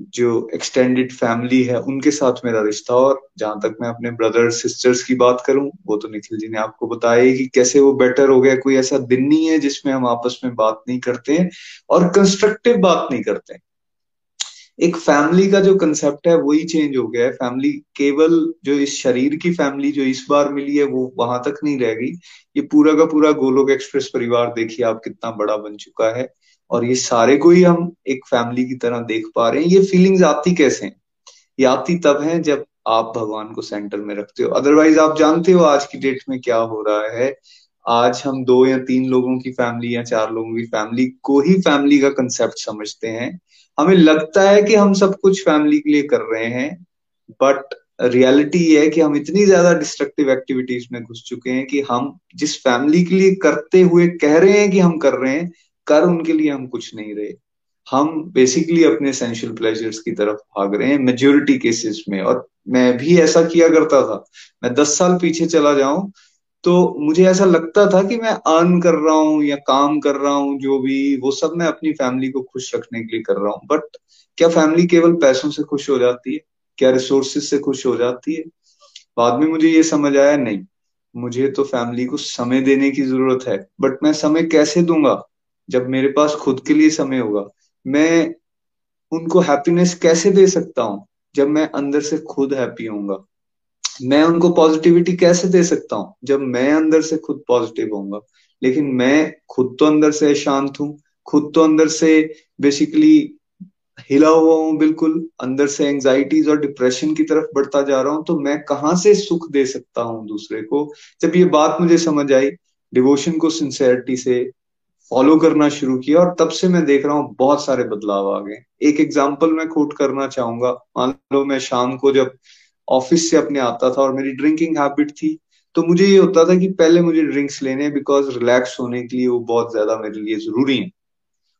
जो एक्सटेंडेड फैमिली है, उनके साथ मेरा रिश्ता और जहाँ तक मैं अपने ब्रदर सिस्टर्स की बात करूँ, वो तो निखिल जी ने आपको बताया कि कैसे वो बेटर हो गया। कोई ऐसा दिन नहीं है जिसमें हम आपस में बात नहीं करते हैं और कंस्ट्रक्टिव बात नहीं करते एक फैमिली का जो कंसेप्ट है, वही चेंज हो गया है। फैमिली केवल जो इस शरीर की फैमिली जो इस बार मिली है, वो वहाँ तक नहीं रह गई। ये पूरा का पूरा गोलोक एक्सप्रेस परिवार, देखिए आप कितना बड़ा बन चुका है। और ये सारे को ही हम एक फैमिली की तरह देख पा रहे हैं। ये फीलिंग्स आती कैसे हैं? ये आती तब है जब आप भगवान को सेंटर में रखते हो। अदरवाइज़ आप जानते हो आज की डेट में क्या हो रहा है। आज हम दो या तीन लोगों की फैमिली या चार लोगों की फैमिली को ही फैमिली का कंसेप्ट समझते हैं। हमें लगता है कि हम सब कुछ फैमिली के लिए कर रहे हैं बट रियलिटी ये है कि हम इतनी ज़्यादा डिस्ट्रक्टिव एक्टिविटीज़ में घुस चुके हैं कि हम जिस फैमिली के लिए करते हुए कह रहे हैं कि हम कर रहे हैं कर उनके लिए हम कुछ नहीं रहे। हम बेसिकली अपने एसेंशियल प्लेजर्स की तरफ़ भाग रहे हैं मेजोरिटी केसेस में। और मैं भी ऐसा किया करता था। मैं दस साल पीछे चला जाऊँ तो मुझे ऐसा लगता था कि मैं अर्न कर रहा हूँ या काम कर रहा हूँ, जो भी, वो सब मैं अपनी फैमिली को खुश रखने के लिए कर रहा हूँ। बट क्या फैमिली केवल पैसों से खुश हो जाती है? क्या रिसोर्सेज से खुश हो जाती है? बाद में मुझे ये समझ आया, नहीं। मुझे तो फैमिली को समय देने की ज़रूरत है। बट मैं समय कैसे दूँगा? जब मेरे पास खुद के लिए समय होगा, मैं उनको हैप्पीनेस कैसे दे सकता हूँ जब मैं अंदर से खुद हैप्पी होऊँगा? मैं उनको पॉजिटिविटी कैसे दे सकता हूँ जब मैं अंदर से खुद पॉजिटिव होऊँगा? लेकिन मैं खुद तो अंदर से शांत हूँ, खुद तो अंदर से बेसिकली हिला हुआ हूँ बिल्कुल, अंदर से एंजाइटीज और डिप्रेशन की तरफ़ बढ़ता जा रहा हूँ तो मैं कहाँ से सुख दे सकता हूँ दूसरे को? जब ये बात मुझे समझ आई डिवोशन को सिंसेरिटी से फॉलो करना शुरू किया और तब से मैं देख रहा हूँ बहुत सारे बदलाव आ गए। एक एग्ज़ाम्पल मैं कोट करना चाहूँगा। मान लो मैं शाम को जब ऑफ़िस से अपने आता था और मेरी ड्रिंकिंग हैबिट थी तो मुझे ये होता था कि पहले मुझे ड्रिंक्स लेने बिकॉज़ रिलैक्स होने के लिए वो बहुत ज़्यादा मेरे लिए ज़रूरी है।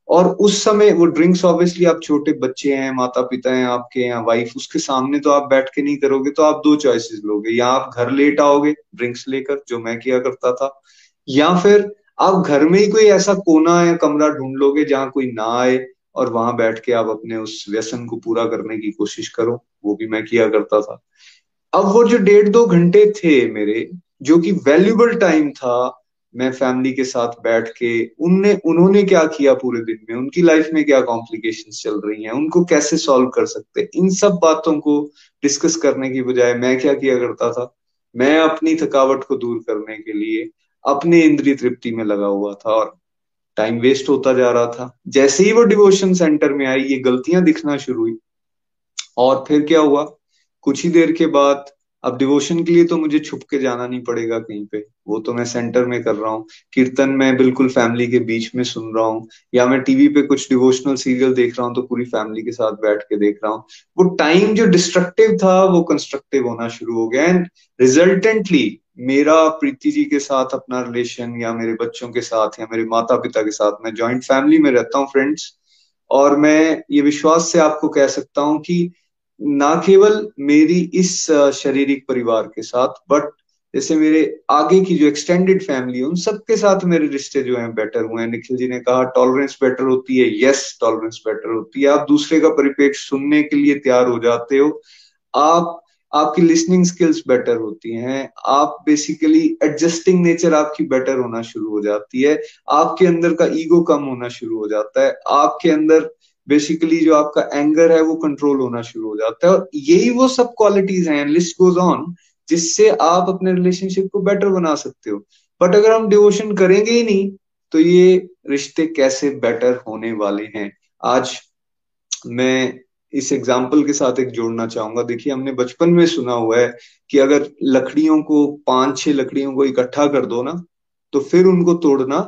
और उस समय वो ड्रिंक्स ऑब्वियसली आप छोटे बच्चे हैं माता पिता हैं, आपके या वाइफ उसके सामने तो आप बैठ के नहीं करोगे तो आप दो चॉइसेस लोगे। या आप घर लेट आओगे ड्रिंक्स लेकर, जो मैं किया करता था, या फिर आप घर में ही कोई ऐसा कोना या कमरा ढूंढ लोगे जहाँ कोई ना आए और वहाँ बैठ के आप अपने उस व्यसन को पूरा करने की कोशिश करो? वो भी मैं किया करता था। अब वो जो डेढ़ दो घंटे थे मेरे, जो कि वैल्यूबल टाइम था, मैं फैमिली के साथ बैठ के उनने, उन्होंने क्या किया पूरे दिन में? उनकी लाइफ में क्या कॉम्प्लिकेशन चल रही हैं? उनको कैसे सॉल्व कर सकते? इन सब बातों को डिस्कस करने की बजाय मैं क्या किया करता था? मैं अपनी थकावट को दूर करने के लिए अपने इंद्रिय तृप्ति में लगा हुआ था और टाइम वेस्ट होता जा रहा था। जैसे ही वो डिवोशन सेंटर में आई, ये गलतियाँ दिखना शुरू हुई। और फिर क्या हुआ? कुछ ही देर के बाद, अब डिवोशन के लिए तो मुझे छुप के जाना नहीं पड़ेगा कहीं पे। वो तो मैं सेंटर में कर रहा हूँ। कीर्तन में बिल्कुल फैमिली के बीच में सुन रहा हूँ। या मैं टीवी पे कुछ डिवोशनल सीरियल देख रहा हूँ तो पूरी फैमिली के साथ बैठ के देख रहा हूँ। वो टाइम जो डिस्ट्रक्टिव था, वो कंस्ट्रक्टिव होना शुरू हो गया। एंड रिजल्टेंटली मेरा प्रीति जी के साथ अपना रिलेशन या मेरे बच्चों के साथ या मेरे माता पिता के साथ मैं ज्वाइंट फैमिली में रहता हूँ फ्रेंड्स और मैं ये विश्वास से आपको कह सकता हूँ कि ना केवल मेरी इस शारीरिक परिवार के साथ बट जैसे मेरे आगे की जो एक्सटेंडेड फैमिली है, उन सबके साथ मेरे रिश्ते जो हैं बेटर हुए हैं। निखिल जी ने कहा टॉलरेंस बेटर होती है। यस टॉलरेंस बेटर होती है। आप दूसरे का परिपेक्ष सुनने के लिए तैयार हो जाते हो। आप आपकी लिसनिंग स्किल्स बेटर होती हैं। आप बेसिकली एडजस्टिंग नेचर आपकी बेटर होना शुरू हो जाती है। आपके अंदर का ईगो कम होना शुरू हो जाता है। आपके अंदर बेसिकली जो आपका एंगर है, वो कंट्रोल होना शुरू हो जाता है। और यही वो सब क्वालिटीज हैं लिस्ट गोज ऑन जिससे आप अपने रिलेशनशिप को बेटर बना सकते हो। बट अगर हम डिवोशन करेंगे ही नहीं तो ये रिश्ते कैसे बेटर होने वाले हैं? आज मैं इस एग्ज़ाम्पल के साथ एक जोड़ना चाहूँगा। देखिए, हमने बचपन में सुना हुआ है कि अगर लकड़ियों को, पाँच छह लकड़ियों को इकट्ठा कर दो ना तो फिर उनको तोड़ना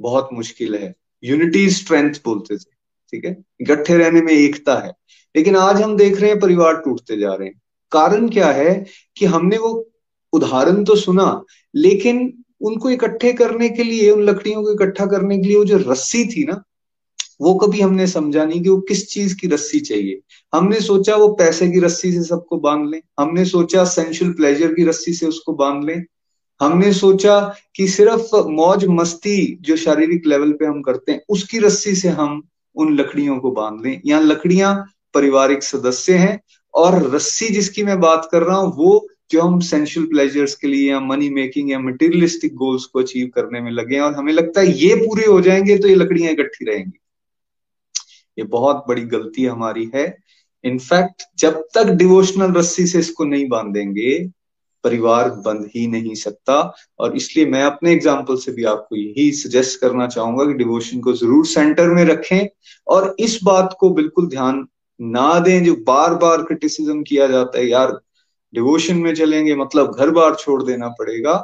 बहुत मुश्किल है। यूनिटी स्ट्रेंथ बोलते थे, ठीक है? इकट्ठे रहने में एकता है। लेकिन आज हम देख रहे हैं, परिवार टूटते जा रहे हैं। कारण क्या है कि हमने वो उदाहरण तो सुना, लेकिन उनको इकट्ठे करने के लिए, उन लकड़ियों को इकट्ठा करने के लिए वो जो रस्सी थी ना वो कभी हमने समझा नहीं कि वो किस चीज़ की रस्सी चाहिए। हमने सोचा वो पैसे की रस्सी से सबको बाँध लें। हमने सोचा सेंशुअल प्लेजर की रस्सी से उसको बाँध लें। हमने सोचा कि सिर्फ़ मौज मस्ती जो शारीरिक लेवल पे हम करते हैं, उसकी रस्सी से हम उन लकड़ियों को बाँध लें। यहाँ लकड़ियाँ पारिवारिक सदस्य हैं और रस्सी जिसकी मैं बात कर रहा हूँ, वो जो हम सेंशुअल प्लेजर्स के लिए या मनी मेकिंग या मटेरियलिस्टिक गोल्स को अचीव करने में लगे हैं और हमें लगता है ये पूरे हो जाएँगे तो ये लकड़ियाँ इकट्ठी रहेंगी। ये बहुत बड़ी गलती हमारी है। इनफैक्ट जब तक डिवोशनल रस्सी से इसको नहीं बांधेंगे, परिवार बंध ही नहीं सकता। और इसलिए मैं अपने एग्ज़ाम्पल से भी आपको यही सजेस्ट करना चाहूँगा कि डिवोशन को ज़रूर सेंटर में रखें और इस बात को बिल्कुल ध्यान ना दें जो बार बार क्रिटिसिज्म किया जाता है। यार डिवोशन में चलेंगे मतलब घर बार छोड़ देना पड़ेगा।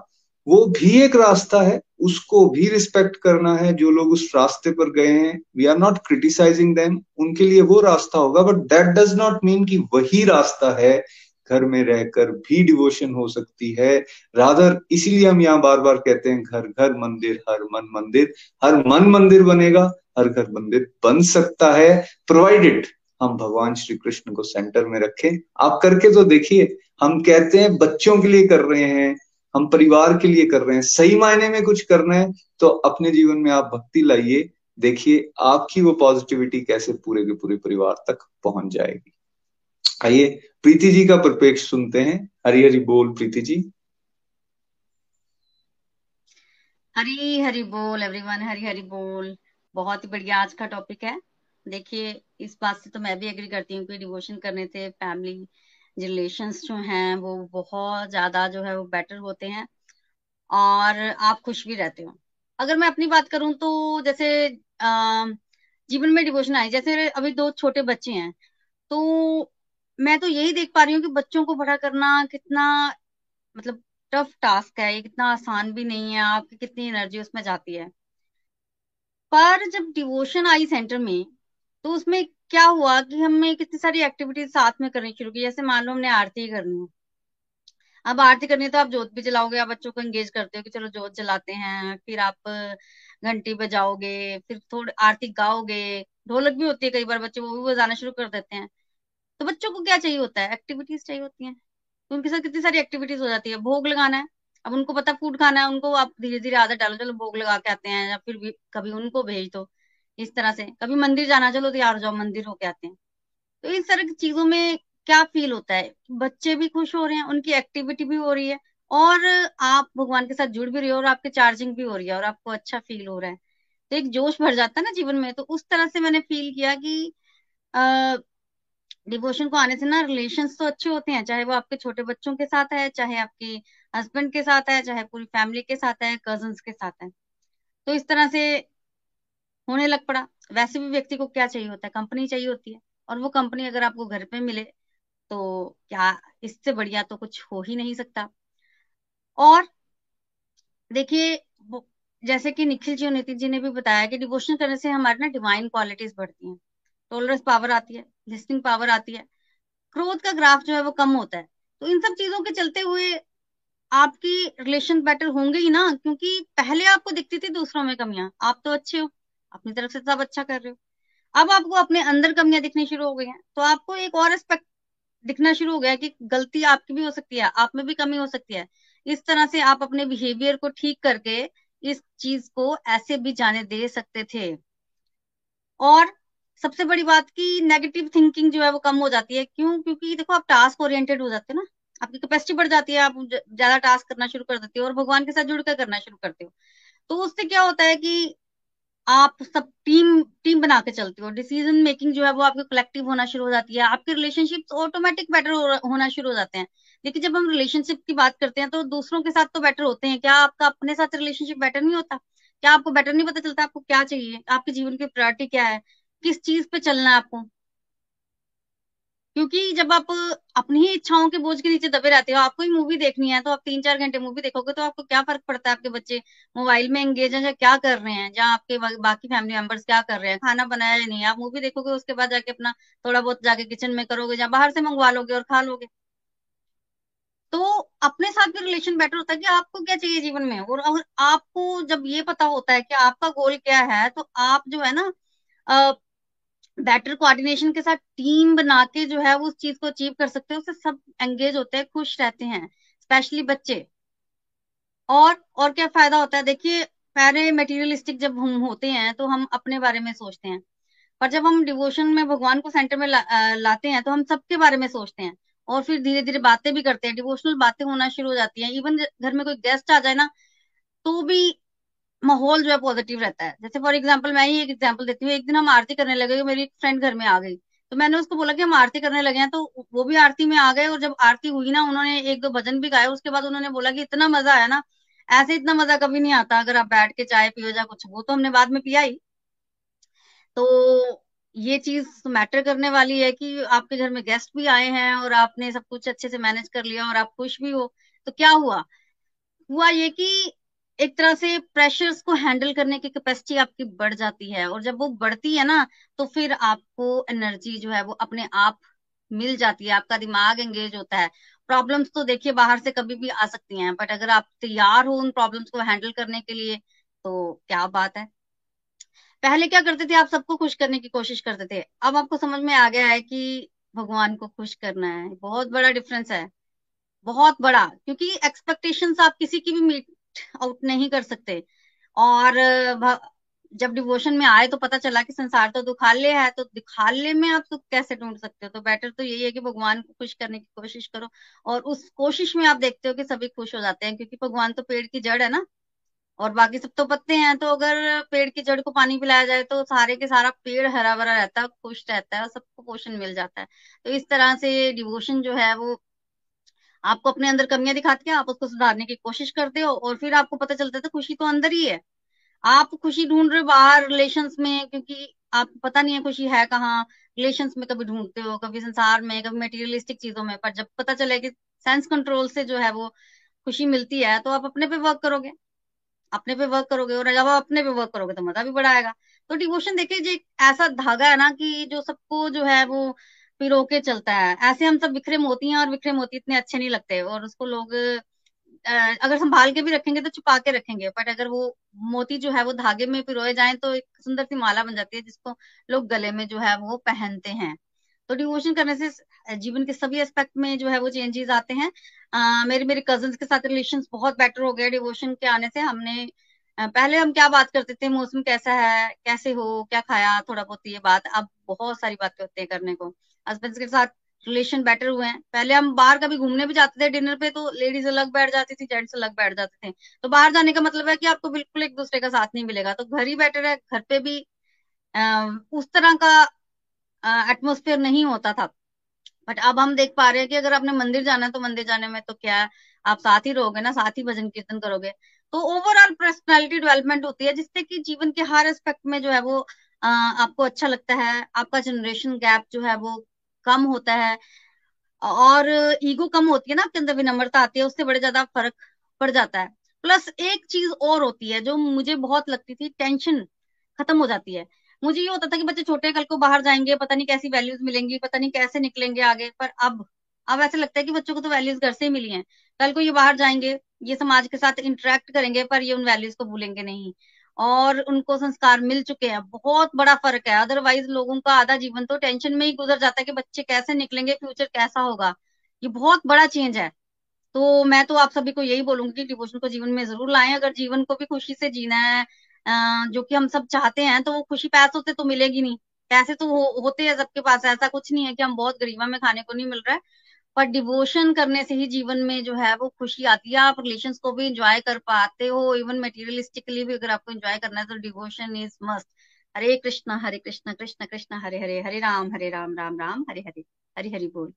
वो भी एक रास्ता है, उसको भी रिस्पेक्ट करना है, जो लोग उस रास्ते पर गए हैं we are not criticising them उनके लिए वो रास्ता होगा but that does not mean कि वही रास्ता है, घर में रहकर भी डिवोशन हो सकती है। राधर इसीलिए हम यहाँ बार बार कहते हैं, घर घर, मंदिर, हर मन, मंदिर। हर मन, मंदिर बनेगा, हर घर, मंदिर बन सकता है। प्रोवाइडेड हम भगवान श्री कृष्ण को सेंटर में रखें। आप करके तो देखिए, हम कहते हैं, बच्चों के लिए कर रहे हैं। हम परिवार के लिए कर रहे हैं, सही मायने में कुछ करना है तो अपने जीवन में आप भक्ति लाइए, देखिए आपकी वो पॉजिटिविटी कैसे पूरे के पूरे परिवार तक पहुँच जाएगी। आइए, प्रीति जी का परिपेक्ष सुनते हैं। हरी हरी बोल प्रीति जी। हरी हरी बोल एवरीवन हरी हरी बोल। बहुत ही बढ़िया आज का टॉपिक है। देखिए, इस बात से तो मैं भी एग्री करती हूँ कि डिवोशन करने से फैमिली रिलेशंस जो हैं, वो बहुत ज़्यादा जो है वो बेटर होते हैं और आप खुश भी रहते हो। अगर मैं अपनी बात करूँ तो जैसे जीवन में डिवोशन आए जैसे अभी दो छोटे बच्चे हैं तो मैं तो यही देख पा रही हूँ कि बच्चों को बड़ा करना कितना मतलब टफ टास्क है, ये कितना आसान भी नहीं है, आपकी कितनी एनर्जी उसमें जाती है। पर जब डिवोशन आई सेंटर में तो उसमें क्या हुआ कि हमें कितनी सारी एक्टिविटीज़ साथ में करनी शुरू की? जैसे मान लो हमने आरती ही करनी है। अब आरती करनी है तो आप जोत भी जलाओगे, आप बच्चों को एंगेज करते हो कि चलो जोत जलाते हैं, फिर आप घंटी बजाओगे, फिर थोड़ी, आरती गाओगे। ढोलक भी होती है कई बार, बच्चे वो भी बजाना शुरू कर देते हैं। तो बच्चों को क्या चाहिए होता है? एक्टिविटीज़ चाहिए होती हैं। तो उनके साथ कितनी सारी एक्टिविटीज़ हो जाती है। भोग लगाना है। अब उनको पता फ़ूड खाना है, उनको आप धीरे धीरे आदत डालो, चलो भोग लगा के आते हैं या फिर भी कभी उनको भेज दो। इस तरह से। कभी मंदिर जाना चलो तैयार हो जाओ, मंदिर होके आते हैं। तो इस तरह की चीज़ों में क्या फील होता है? बच्चे भी खुश हो रहे हैं, उनकी एक्टिविटी भी हो रही है, और आप भगवान के साथ जुड़ भी रहे हो, और आपके चार्जिंग भी हो रही है, और आपको अच्छा फील हो रहा है। तो एक जोश भर जाता है ना जीवन में। तो उस तरह से मैंने फील किया कि डिवोशन को आने से ना रिलेशन तो अच्छे होते हैं, चाहे वो आपके छोटे बच्चों के साथ है, चाहे आपके हस्बैंड के साथ है, चाहे पूरी फैमिली के साथ है कज़न के साथ है। तो इस तरह से होने लग पड़ा। वैसे भी व्यक्ति को क्या चाहिए होता है? कंपनी चाहिए होती है। और वो कंपनी अगर आपको घर पे मिले तो क्या इससे बढ़िया तो कुछ हो ही नहीं सकता। और देखिए जैसे कि निखिल जी और नितिन जी ने भी बताया कि डिवोशन करने से हमारे ना डिवाइन क्वालिटीज बढ़ती हैं। टोलरेंस पावर आती है लिस्निंग पावर आती है। क्रोध का ग्राफ जो है वो कम होता है। तो इन सब चीज़ों के चलते हुए आपकी रिलेशन बेटर होंगे ही ना? क्योंकि पहले आपको दिखती थी दूसरों में कमियाँ। आप तो अच्छे हो। अपनी तरफ़ से सब अच्छा कर रहे हो। अब आपको अपने अंदर कमियाँ दिखनी शुरू हो गई हैं। तो आपको एक और एस्पेक्ट दिखना शुरू हो गया कि गलती आपकी भी हो सकती है, आप में भी कमी हो सकती है। इस तरह से आप अपने बिहेवियर को ठीक करके इस चीज़ को ऐसे भी जाने दे सकते थे। और सबसे बड़ी बात की नेगेटिव थिंकिंग जो है वो कम हो जाती है। क्यों? क्योंकि देखो, आप टास्क ओरिएंटेड हो जाते हो ना। आपकी कैपेसिटी बढ़ जाती है, आप ज़्यादा टास्क करना शुरू कर देते हो और भगवान के साथ जुड़कर करना शुरू करते हो। तो उससे क्या होता है कि आप सब टीम टीम बना के चलते हो। डिसीज़न मेकिंग जो है वो आपके कलेक्टिव होना शुरू हो जाती है। आपके रिलेशनशिप ऑटोमेटिक बेटर होना शुरू हो जाते हैं। लेकिन जब हम रिलेशनशिप की बात करते हैं तो दूसरों के साथ तो बेटर होते हैं। क्या आपका अपने साथ रिलेशनशिप बेटर नहीं होता? क्या आपको बेटर नहीं पता चलता आपको क्या चाहिए? आपके जीवन की प्रायोरिटी क्या है? किस चीज़ पे चलना है आपको? क्योंकि जब आप अपनी ही इच्छाओं के बोझ के नीचे दबे रहते हो, आपको ही मूवी देखनी है तो आप तीन चार घंटे मूवी देखोगे तो आपको क्या फ़र्क पड़ता है आपके बच्चे मोबाइल में एंगेज हैं या क्या कर रहे हैं? जहाँ आपके बाकी फैमिली मेंबर्स क्या कर रहे हैं? खाना बनाया या नहीं? आप मूवी देखोगे, उसके बाद जाके अपना थोड़ा बहुत जाके किचन में करोगे या बाहर से मंगवा लोगे और खा लोगे। तो अपने साथ भी रिलेशन बेटर होता है कि आपको क्या चाहिए जीवन में? और अगर आपको जब ये पता होता है कि आपका गोल क्या है तो आप जो है ना बेटर कोऑर्डिनेशन के साथ टीम बना के जो है वो उस चीज़ को अचीव कर सकते हैं। उससे सब एंगेज होते हैं खुश रहते हैं स्पेशली बच्चे। और और क्या फ़ायदा होता है? देखिए पहले मटेरियलिस्टिक जब हम होते हैं तो हम अपने बारे में सोचते हैं। पर जब हम डिवोशन में भगवान को सेंटर में ला, लाते हैं तो हम सबके बारे में सोचते हैं। और फिर धीरे धीरे बातें भी करते हैं। डिवोशनल बातें होना शुरू हो जाती हैं। इवन घर में कोई गेस्ट आ जाए ना तो भी माहौल जो है पॉजिटिव रहता है। जैसे फॉर एग्ज़ाम्पल मैं ही एक एग्ज़ाम्पल देती हूँ, एक दिन हम आरती करने लगे, मेरी एक फ्रेंड घर में आ गई। तो मैंने उसको बोला कि हम आरती करने लगे हैं तो वो भी आरती में आ गए और जब आरती हुई ना, उन्होंने एक दो भजन भी गाए, उसके बाद उन्होंने बोला कि इतना मज़ा आया ना, ऐसे इतना मज़ा कभी नहीं आता, अगर आप बैठ के चाय पियो या कुछ वो तो हमने बाद में पिया ही। तो ये चीज़ मैटर करने वाली है कि आपके घर में गेस्ट भी आए हैं और आपने सब कुछ अच्छे से मैनेज कर लिया और आप खुश भी हो। तो क्या हुआ? हुआ ये कि एक तरह से प्रेशर्स को हैंडल करने की कैपेसिटी आपकी बढ़ जाती है और जब वो बढ़ती है ना तो फिर आपको एनर्जी जो है वो अपने आप मिल जाती है, आपका दिमाग एंगेज होता है। प्रॉब्लम्स तो देखिए बाहर से कभी भी आ सकती हैं बट अगर आप तैयार हो उन प्रॉब्लम्स को हैंडल करने के लिए तो क्या बात है। पहले क्या करते थे, आप सबको खुश करने की कोशिश करते थे। अब आपको समझ में आ गया है कि भगवान को खुश करना है। बहुत बड़ा डिफरेंस है। बहुत बड़ा, क्योंकि एक्सपेक्टेशंस आप किसी की भी मीट आउट नहीं कर सकते। और जब डिवोशन में आए तो पता चला कि संसार तो दुखालय है तो दुखालय में आप सुख कैसे ढूंढ सकते हो? तो बेटर तो यही है कि भगवान को खुश करने की कोशिश करो और उस कोशिश में आप देखते हो कि सभी खुश हो जाते हैं क्योंकि भगवान तो पेड़ की जड़ है ना? और बाकी सब तो पत्ते हैं तो अगर पेड़ की जड़ को पानी पिलाया जाए तो सारे के सारा पेड़ हरा भरा रहता है, खुश रहता है और सबको पोषण मिल जाता है। तो इस तरह से डिवोशन जो है वो आपको अपने अंदर कमियाँ दिखाती है, आप उसको सुधारने की कोशिश करते हो और फिर आपको पता चलता है तो खुशी तो अंदर ही है। आप खुशी ढूंढ रहे हो बाहर रिलेशंस में, क्योंकि आपको पता नहीं है खुशी है कहाँ रिलेशंस में कभी ढूंढते हो, कभी संसार में, कभी मटेरियलिस्टिक चीज़ों में, पर जब पता चले कि सेंस कंट्रोल से जो है वो खुशी मिलती है तो आप अपने पे वर्क करोगे। अपने पे वर्क करोगे और जब आप अपने पे वर्क करोगे तो मज़ा भी बड़ा आएगा तो डिवोशन देखिए जो ऐसा धागा है ना कि जो सबको जो है वो पिरो के चलता है। ऐसे हम सब बिखरे मोती हैं और बिखरे मोती इतने अच्छे नहीं लगते और उसको लोग अगर संभाल के भी रखेंगे तो छुपा के रखेंगे बट अगर वो मोती जो है वो धागे में पिरोए जाए तो एक सुंदर सी माला बन जाती है जिसको लोग गले में जो है वो पहनते हैं। तो डिवोशन करने से जीवन के सभी एस्पेक्ट में जो है वो चेंजेस आते हैं। आ, मेरे मेरे कज़न के साथ रिलेशन बहुत बेटर हो गया डिवोशन के आने से। हमने पहले हम क्या बात करते थे? मौसम कैसा है? कैसे हो? क्या खाया? थोड़ा बहुत ये बात। अब बहुत सारी बातें होती है करने को। हस्बैंड के साथ रिलेशन बेटर हुए हैं। पहले हम बाहर कभी घूमने भी जाते थे डिनर पे तो लेडीज़ अलग बैठ जाती थी जेंट्स अलग बैठ जाते थे। तो बाहर जाने का मतलब है कि आपको बिल्कुल एक दूसरे का साथ नहीं मिलेगा। तो घर ही बेटर है घर पे भी आ, उस तरह का एटमोस्फेयर नहीं होता था। बट अब हम देख पा रहे हैं कि अगर आपने मंदिर जाना है तो मंदिर जाने में तो क्या है? आप साथ ही रहोगे ना साथ ही भजन कीर्तन करोगे। तो ओवरऑल पर्सनैलिटी डेवलपमेंट होती है जिससे कि जीवन के हर एस्पेक्ट में जो है वो आपको अच्छा लगता है, आपका जनरेशन गैप जो है वो कम होता है। और ईगो कम होती है ना आपके अंदर, विनम्रता आती है, उससे बड़े ज़्यादा फ़र्क पड़ जाता है। प्लस एक चीज़ और होती है जो मुझे बहुत लगती थी टेंशन खत्म हो जाती है। मुझे ये होता था कि बच्चे छोटे कल को बाहर जाएँगे, पता नहीं कैसी वैल्यूज़ मिलेंगी, पता नहीं कैसे निकलेंगे आगे, पर अब अब ऐसा लगता है कि बच्चों को तो वैल्यूज़ घर से ही मिली हैं। कल को ये बाहर जाएँगे, ये समाज के साथ इंटरेक्ट करेंगे, पर ये उन वैल्यूज़ को भूलेंगे नहीं। और उनको संस्कार मिल चुके हैं। बहुत बड़ा फ़र्क है। अदरवाइज़ लोगों का आधा जीवन तो टेंशन में ही गुजर जाता है कि बच्चे कैसे निकलेंगे फ्यूचर कैसा होगा। ये बहुत बड़ा चेंज है। तो मैं तो आप सभी को यही बोलूँगी कि डिवोशन को जीवन में ज़रूर लाएँ। अगर जीवन को भी खुशी से जीना है जो कि हम सब चाहते हैं तो वो खुशी पैसों से तो मिलेगी नहीं। पैसे तो हो, होते हैं सबके पास। ऐसा कुछ नहीं है कि हम बहुत गरीबा में खाने को नहीं मिल रहा है। पर डिवोशन करने से ही जीवन में जो है वो खुशी आती है। आप रिलेशन को भी इंजॉय कर पाते हो। इवन मेटीरियलिस्टिकली भी अगर आपको इंजॉय करना है तो devotion is must Hare Krishna Hare Krishna, Krishna Krishna, Hare Hare Hare Ram Hare Ram Ram Ram, Hare Hare Hare Hari बोल।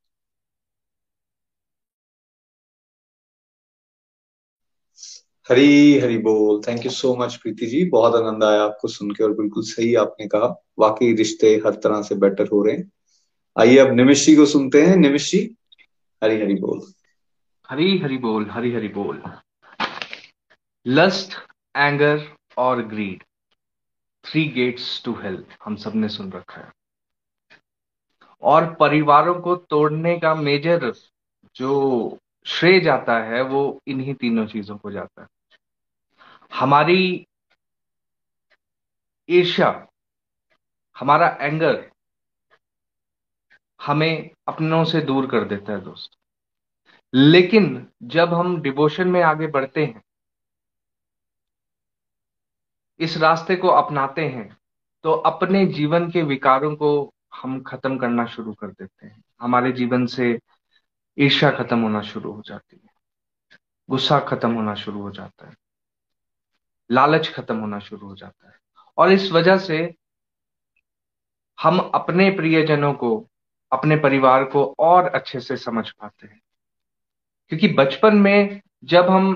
हरी हरी बोल। Thank you so much Preeti ji. बहुत आनंद आया आपको सुन के और बिल्कुल सही आपने कहा। वाकई रिश्ते हर तरह से बेटर हो रहे हैं। आइए अब निमिशी को सुनते हैं। निमिशी हरी हरी बोल। हरी हरी बोल, हरी हरी बोल। लस्ट एंगर और greed three gates to health हम सबने सुन रखा है। और परिवारों को तोड़ने का मेजर जो श्रेय जाता है, वो इन्हीं तीनों चीज़ों को जाता है। हमारी ईर्ष्या, हमारा एंगर हमें अपनों से दूर कर देता है दोस्त। लेकिन जब हम डिवोशन में आगे बढ़ते हैं, इस रास्ते को अपनाते हैं तो अपने जीवन के विकारों को हम खत्म करना शुरू कर देते हैं। हमारे जीवन से ईर्ष्या खत्म होना शुरू हो जाती है, गुस्सा खत्म होना शुरू हो जाता है, लालच खत्म होना शुरू हो जाता है। और इस वजह से हम अपने प्रियजनों को अपने परिवार को और अच्छे से समझ पाते हैं। क्योंकि बचपन में जब हम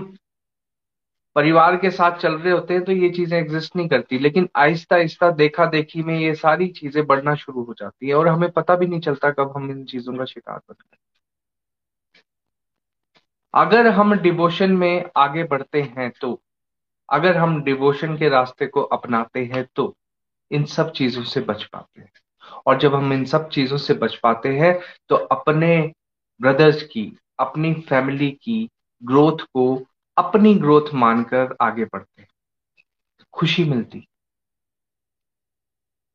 परिवार के साथ चल रहे होते हैं तो ये चीज़ें एग्जिस्ट नहीं करती। लेकिन आहिस्ता आहिस्ता देखा देखी में ये सारी चीज़ें बढ़ना शुरू हो जाती है और हमें पता भी नहीं चलता कब हम इन चीज़ों का शिकार बन गए। अगर हम डिवोशन में आगे बढ़ते हैं तो अगर हम डिवोशन के रास्ते को अपनाते हैं तो इन सब चीज़ों से बच पाते हैं। और जब हम इन सब चीज़ों से बच पाते हैं तो अपने ब्रदर्स की, अपनी फैमिली की ग्रोथ को अपनी ग्रोथ मानकर आगे बढ़ते हैं। खुशी मिलती।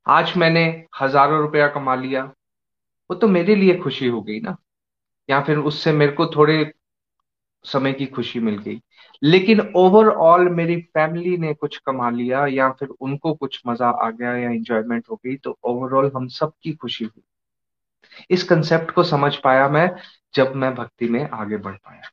आज मैंने हज़ारों रुपया कमा लिया, वो तो मेरे लिए खुशी हो गई ना। या फिर उससे मेरे को थोड़े समय की खुशी मिल गई। लेकिन ओवरऑल मेरी फैमिली ने कुछ कमा लिया या फिर उनको कुछ मज़ा आ गया या इंजॉयमेंट हो गई तो ओवरऑल हम सबकी खुशी हुई। इस कंसेप्ट को समझ पाया मैं जब मैं भक्ति में आगे बढ़ पाया।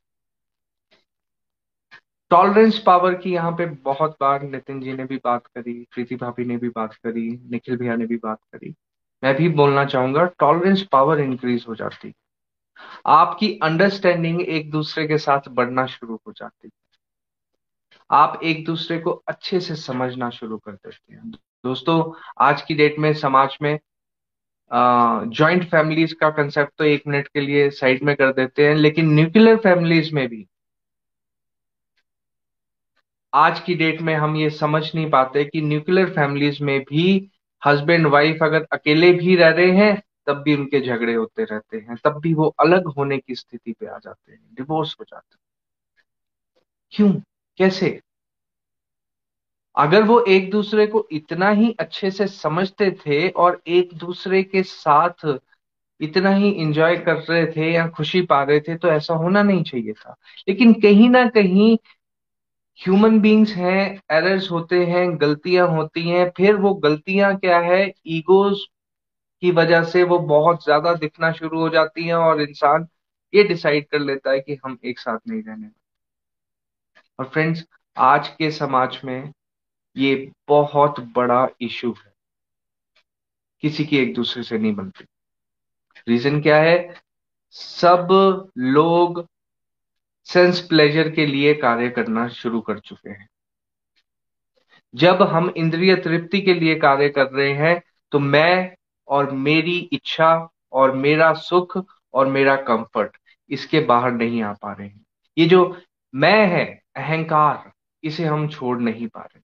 टॉलरेंस पावर की यहाँ पे बहुत बार नितिन जी ने भी बात करी, प्रीति भाभी ने भी बात करी, निखिल भैया ने भी बात करी। मैं भी बोलना चाहूँगा टॉलरेंस पावर इंक्रीज हो जाती। आपकी अंडरस्टैंडिंग एक दूसरे के साथ बढ़ना शुरू हो जाती। आप एक दूसरे को अच्छे से समझना शुरू कर देते हैं। दोस्तों, आज की डेट में समाज में जॉइंट फैमिलीज़ का कंसेप्ट तो एक मिनट के लिए साइड में कर देते हैं, लेकिन न्यूक्लियर फैमिलीज़ में भी। आज की डेट में हम ये समझ नहीं पाते कि न्यूक्लियर फैमिलीज़ में भी हस्बैंड वाइफ अगर अकेले भी रह रहे हैं, तब भी उनके झगड़े होते रहते हैं, तब भी वो अलग होने की स्थिति पे आ जाते हैं डिवोर्स हो जाते हैं। क्यों? कैसे? अगर वो एक दूसरे को इतना ही अच्छे से समझते थे और एक दूसरे के साथ इतना ही इंजॉय कर रहे थे या खुशी पा रहे थे तो ऐसा होना नहीं चाहिए था। लेकिन कहीं ना कहीं ह्यूमन बींग्स हैं एरर्स होते हैं, गलतियाँ होती हैं, फिर वो गलतियाँ क्या है? ईगोज की वजह से वो बहुत ज़्यादा दिखना शुरू हो जाती हैं और इंसान ये डिसाइड कर लेता है कि हम एक साथ नहीं रहने और फ्रेंड्स आज के समाज में ये बहुत बड़ा इशू है। किसी की एक दूसरे से नहीं बनती। रीजन क्या है? सब लोग सेंस प्लेजर के लिए कार्य करना शुरू कर चुके हैं। जब हम इंद्रिय तृप्ति के लिए कार्य कर रहे हैं तो मैं और मेरी इच्छा और मेरा सुख और मेरा कंफर्ट इसके बाहर नहीं आ पा रहे हैं। ये जो मैं है अहंकार, इसे हम छोड़ नहीं पा रहे।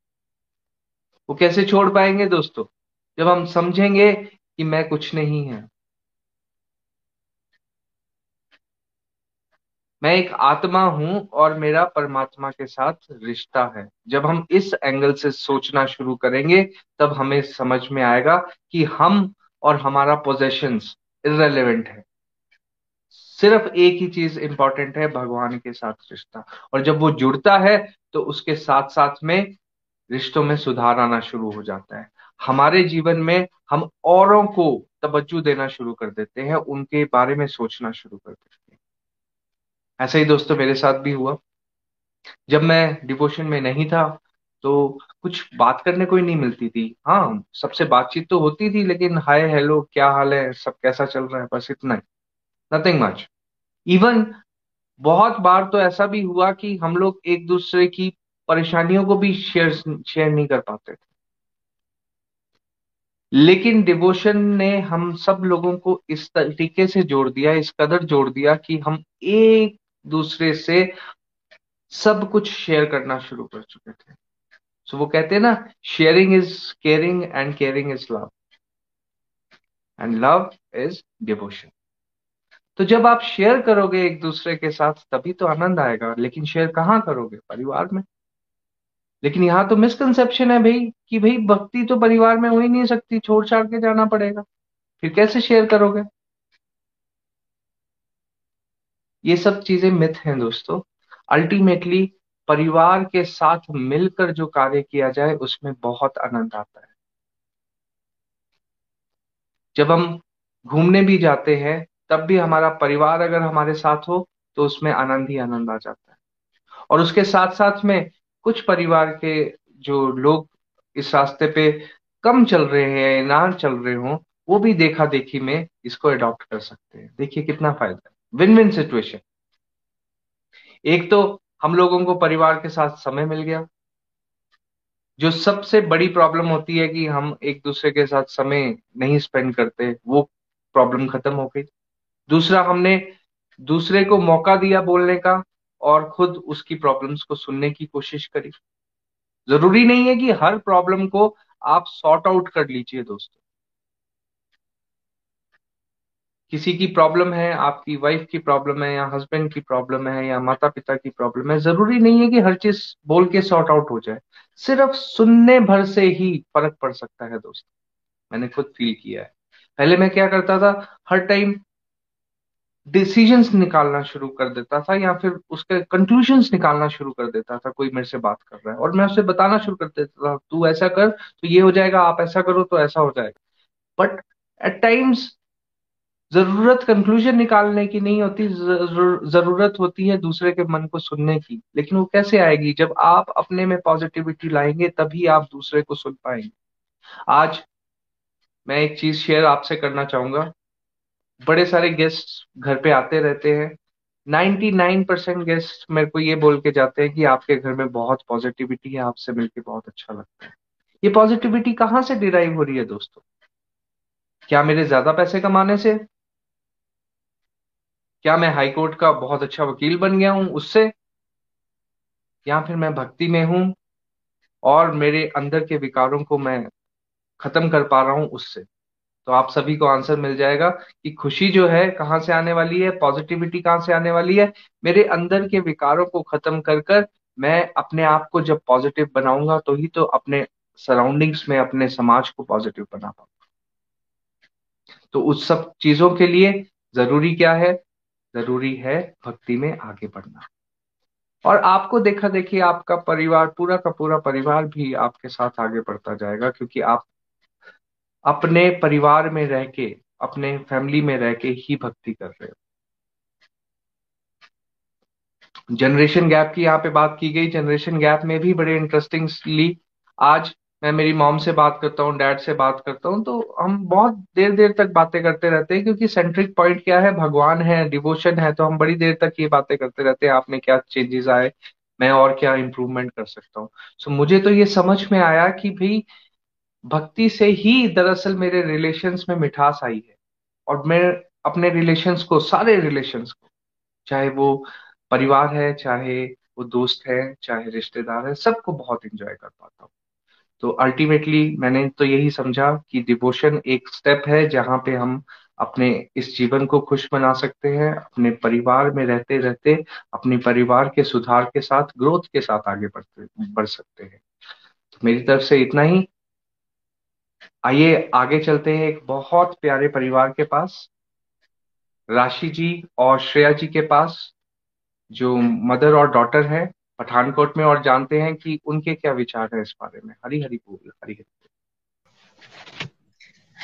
वो कैसे छोड़ पाएँगे दोस्तों? जब हम समझेंगे कि मैं कुछ नहीं है। मैं एक आत्मा हूँ और मेरा परमात्मा के साथ रिश्ता है। जब हम इस एंगल से सोचना शुरू करेंगे, तब हमें समझ में आएगा कि हम और हमारा पोजेशंस इरेलीवेंट है। सिर्फ़ एक ही चीज़ इंपॉर्टेंट है, भगवान के साथ रिश्ता। और जब वो जुड़ता है तो उसके साथ साथ में रिश्तों में सुधार आना शुरू हो जाता है। हमारे जीवन में हम औरों को तवज्जो देना शुरू कर देते हैं, उनके बारे में सोचना शुरू कर देते हैं। ऐसा ही दोस्तों, मेरे साथ भी हुआ। जब मैं डिवोशन में नहीं था तो कुछ बात करने को ही नहीं मिलती थी। हाँ सबसे बातचीत तो होती थी, लेकिन हाय हेलो क्या हाल है? सब कैसा चल रहा है? बस इतना ही। नथिंग मच इवन बहुत बार तो ऐसा भी हुआ कि हम लोग एक दूसरे की परेशानियों को भी शेयर शेयर नहीं कर पाते थे। लेकिन डिवोशन ने हम सब लोगों को इस तरीके से जोड़ दिया इस कदर जोड़ दिया कि हम एक दूसरे से सब कुछ शेयर करना शुरू कर चुके थे। सो so, वो कहते हैं ना sharing is caring and caring is love and love is devotion तो जब आप शेयर करोगे एक दूसरे के साथ, तभी तो आनंद आएगा। लेकिन शेयर कहाँ करोगे? परिवार में। लेकिन यहाँ तो मिसकंसेप्शन है भाई, कि भाई भक्ति तो परिवार में हो ही नहीं सकती छोड़ छाड़ के जाना पड़ेगा। फिर कैसे शेयर करोगे? ये सब चीज़ें मिथ हैं दोस्तों। अल्टीमेटली परिवार के साथ मिलकर जो कार्य किया जाए, उसमें बहुत आनंद आता है। जब हम घूमने भी जाते हैं तब भी हमारा परिवार अगर हमारे साथ हो तो उसमें आनंद ही आनंद आ जाता है। और उसके साथ साथ में कुछ परिवार के जो लोग इस रास्ते पे कम चल रहे हैं ना चल रहे हो, वो भी देखा देखी में इसको अडॉप्ट कर सकते हैं। देखिए कितना फ़ायदा है। विन विन सिचुएशन एक तो हम लोगों को परिवार के साथ समय मिल गया। जो सबसे बड़ी प्रॉब्लम होती है कि हम एक दूसरे के साथ समय नहीं स्पेंड करते, वो प्रॉब्लम खत्म हो गई। दूसरा हमने दूसरे को मौका दिया बोलने का और खुद उसकी प्रॉब्लम्स को सुनने की कोशिश करी। ज़रूरी नहीं है कि हर प्रॉब्लम को आप सॉर्ट आउट कर लीजिए दोस्तों। किसी की प्रॉब्लम है, आपकी वाइफ की प्रॉब्लम है, या हस्बैंड की प्रॉब्लम है, या माता पिता की प्रॉब्लम है, ज़रूरी नहीं है कि हर चीज़ बोल के सॉर्ट आउट हो जाए। सिर्फ़ सुनने भर से ही फ़र्क पड़ सकता है दोस्तों। मैंने खुद फील किया है। पहले मैं क्या करता था? हर टाइम डिसीजंस निकालना शुरू कर देता था या फिर उसके कंक्लूजन निकालना शुरू कर देता था, कोई मेरे से बात कर रहा है। और मैं उसे बताना शुरू कर देता था, तू ऐसा कर तो ये हो जाएगा, आप ऐसा करो तो ऐसा हो जाएगा। बट एट टाइम्स ज़रूरत कंक्लूजन निकालने की नहीं होती ज़रूरत होती है दूसरे के मन को सुनने की। लेकिन वो कैसे आएगी? जब आप अपने में पॉजिटिविटी लाएँगे, तभी आप दूसरे को सुन पाएँगे। आज मैं एक चीज़ शेयर आपसे करना चाहूँगा। बड़े सारे गेस्ट घर पे आते रहते हैं। 99 परसेंट गेस्ट मेरे को ये बोल के जाते हैं कि आपके घर में बहुत पॉजिटिविटी है, आपसे मिलके बहुत अच्छा लगता है। ये पॉजिटिविटी कहाँ से डिराइव हो रही है दोस्तों? क्या मेरे ज़्यादा पैसे कमाने से? क्या मैं हाईकोर्ट का बहुत अच्छा वकील बन गया हूँ उससे? या फिर मैं भक्ति में हूँ और मेरे अंदर के विकारों को मैं खत्म कर पा रहा हूँ उससे? तो आप सभी को आंसर मिल जाएगा कि खुशी जो है कहाँ से आने वाली है पॉजिटिविटी कहाँ से आने वाली है। मेरे अंदर के विकारों को खत्म कर कर मैं अपने आप को जब पॉजिटिव बनाऊँगा तो ही तो अपने सराउंडिंग्स में, अपने समाज को पॉजिटिव बना पाऊँगा। तो उस सब चीज़ों के लिए ज़रूरी क्या है? ज़रूरी है भक्ति में आगे बढ़ना। और आपको देखा देखिए आपका परिवार, पूरा का पूरा परिवार भी आपके साथ आगे बढ़ता जाएगा क्योंकि आप अपने परिवार में रह के अपने फैमिली में रह के ही भक्ति कर रहे हो। जनरेशन गैप की यहाँ पे बात की गई। जनरेशन गैप में भी बड़े इंटरेस्टिंगली आज मैं मेरी मॉम से बात करता हूँ डैड से बात करता हूँ तो हम बहुत देर देर तक बातें करते रहते हैं क्योंकि सेंट्रिक पॉइंट क्या है? भगवान है डिवोशन है तो हम बड़ी देर तक ये बातें करते रहते हैं आप में क्या चेंजेस आए मैं और क्या इंप्रूवमेंट कर सकता हूँ। सो so, मुझे तो ये समझ में आया कि भाई भक्ति से ही दरअसल मेरे रिलेशंस में मिठास आई है। और मैं अपने रिलेशंस को, सारे रिलेशंस को, चाहे वो परिवार है, चाहे वो दोस्त है, चाहे रिश्तेदार है, सबको बहुत इंजॉय कर पाता हूँ। तो अल्टीमेटली मैंने तो यही समझा कि डिवोशन एक स्टेप है जहाँ पे हम अपने इस जीवन को खुश बना सकते हैं, अपने परिवार में रहते रहते, अपने परिवार के सुधार के साथ ग्रोथ के साथ आगे बढ़ते, बढ़ सकते हैं। तो मेरी तरफ़ से इतना ही। आइए, आगे चलते हैं एक बहुत प्यारे परिवार के पास। राशि जी और श्रेया जी के पास, जो मदर और डॉटर है, पठानकोट में, और जानते हैं कि उनके क्या विचार है इस बारे में। हरी हरी बोल हरी हरी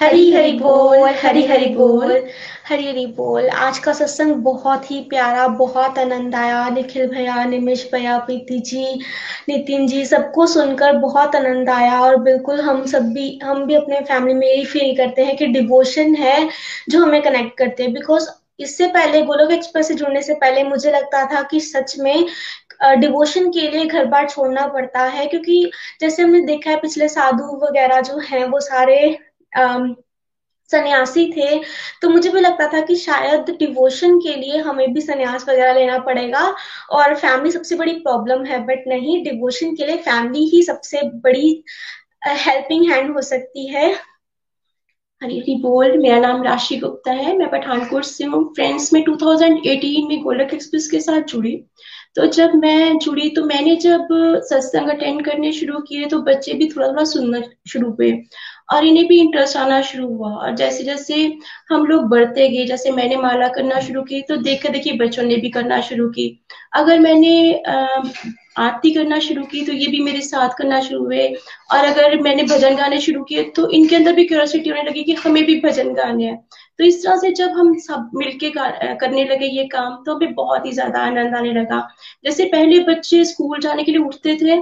हरी हरी बोल हरी हरी बोल हरी हरी बोल। आज का सत्संग बहुत ही प्यारा बहुत आनंद आया। निखिल भैया निमिष भैया प्रीति जी नितिन जी सबको सुनकर बहुत आनंद आया और बिल्कुल हम सब भी हम भी अपने फैमिली में यही फील करते हैं कि डिवोशन है जो हमें कनेक्ट करते हैं। बिकॉज़ इससे पहले गोलोक एक्सप्रेस से जुड़ने से पहले मुझे लगता था कि सच में डिवोशन के लिए घर बार छोड़ना पड़ता है। क्योंकि जैसे हमने देखा है पिछले साधु वगैरह जो हैं वो सारे सन्यासी थे तो मुझे भी लगता था कि शायद डिवोशन के लिए हमें भी सन्यास वगैरह लेना पड़ेगा और फैमिली सबसे बड़ी प्रॉब्लम है बट नहीं डिवोशन के लिए फैमिली ही सबसे बड़ी हेल्पिंग हैंड हो सकती है। हरी बोल, मेरा नाम राशि गुप्ता है, मैं पठानकोट से हूँ। फ्रेंड्स में 2018 में गोलक एक्सप्रेस के साथ जुड़ी। तो जब मैं जुड़ी तो मैंने जब सत्संग अटेंड करने शुरू किए तो बच्चे भी थोड़ा थोड़ा सुनना शुरू हुए। और इन्हें भी इंटरेस्ट आना शुरू हुआ। और जैसे जैसे हम लोग बढ़ते गए, जैसे मैंने माला करना शुरू की तो देख देखिए बच्चों ने भी करना शुरू की। अगर मैंने आरती करना शुरू की तो ये भी मेरे साथ करना शुरू हुए। और अगर मैंने भजन गाने शुरू किए तो इनके अंदर भी क्यूरोसिटी होने लगी कि हमें भी भजन गाने हैं। तो इस तरह से जब हम सब मिलके करने लगे ये काम तो हमें बहुत ही ज़्यादा आनंद आने लगा। जैसे पहले बच्चे स्कूल जाने के लिए उठते थे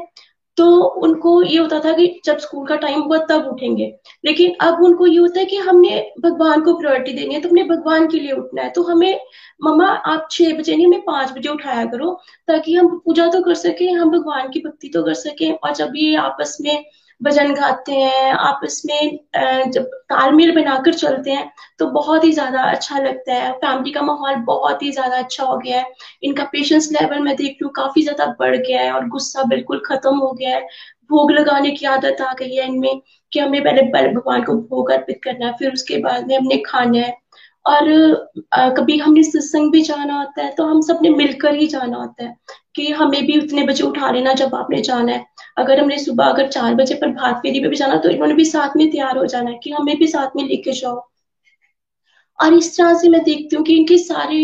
तो उनको ये होता था कि जब स्कूल का टाइम हुआ तब उठेंगे। लेकिन अब उनको ये होता है कि हमने भगवान को प्रायोरिटी देनी है तो हमने भगवान के लिए उठना है। तो हमें, मम्मा, आप छह बजे नहीं, हमें पाँच बजे उठाया करो, ताकि हम पूजा तो कर सके, हम भगवान की भक्ति तो कर सके, और जब ये आपस में भजन गाते हैं आपस में जब तालमेल बनाकर चलते हैं तो बहुत ही ज़्यादा अच्छा लगता है। फैमिली का माहौल बहुत ही ज़्यादा अच्छा हो गया है। इनका पेशेंस लेवल मैं देख लू काफ़ी ज़्यादा बढ़ गया है और गुस्सा बिल्कुल खत्म हो गया है। भोग लगाने की आदत आ गई है इनमें कि हमें पहले भगवान को भोग अर्पित करना है, फिर उसके बाद में हमने खाना है। और आ, कभी हमने सत्संग भी जाना होता है तो हम सबने मिलकर ही जाना होता है कि हमें भी उतने बजे उठा लेना जब आपने जाना है। अगर हमने सुबह अगर चार बजे पर भात फेरी पे भी जाना तो इन्होंने भी साथ में तैयार हो जाना है कि हमें भी साथ में लेके जाओ। और इस तरह से मैं देखती हूँ कि इनके सारे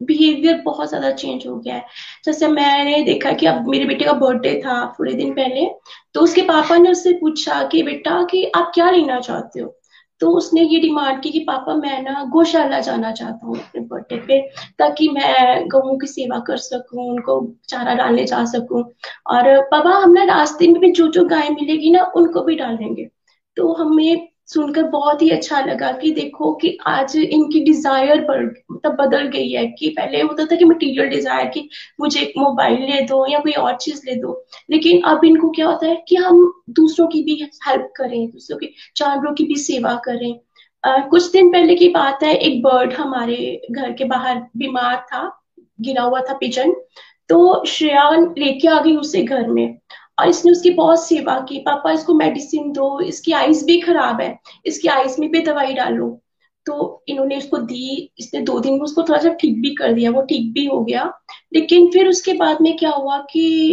बिहेवियर बहुत ज़्यादा चेंज हो गया है। जैसे मैंने देखा कि अब मेरे बेटे का बर्थडे था थोड़े दिन पहले तो उसके पापा ने उससे पूछा कि बेटा कि आप क्या लेना चाहते हो? तो उसने ये डिमांड की कि, पापा, मैं ना गौशाला जाना चाहता हूँ अपने बर्थडे पे, ताकि मैं गऊ की सेवा कर सकूँ, उनको चारा डालने जा सकूँ। और पापा, हम ना रास्ते में भी जो जो गाय मिलेगी ना, उनको भी डालेंगे तो हमें सुनकर बहुत ही अच्छा लगा कि देखो कि आज इनकी डिज़ायर मतलब बदल गई है कि पहले होता था कि मटेरियल डिज़ायर कि मुझे एक मोबाइल ले दो या कोई और चीज़ ले दो। लेकिन अब इनको क्या होता है कि हम दूसरों की भी हेल्प करें दूसरों के जानवरों की भी सेवा करें। uh, कुछ दिन पहले की बात है एक बर्ड हमारे घर के बाहर बीमार था गिरा हुआ था पिजन तो श्रेया लेके आ गई उसे घर में। और इसने उसकी बहुत सेवा की, पापा, इसको मेडिसिन दो, इसकी आईज भी खराब है, इसकी आईज में भी दवाई डालो। तो इन्होंने उसको दी, इसने दो दिन में उसको थोड़ा सा ठीक भी कर दिया, वो ठीक भी हो गया। लेकिन फिर उसके बाद में क्या हुआ कि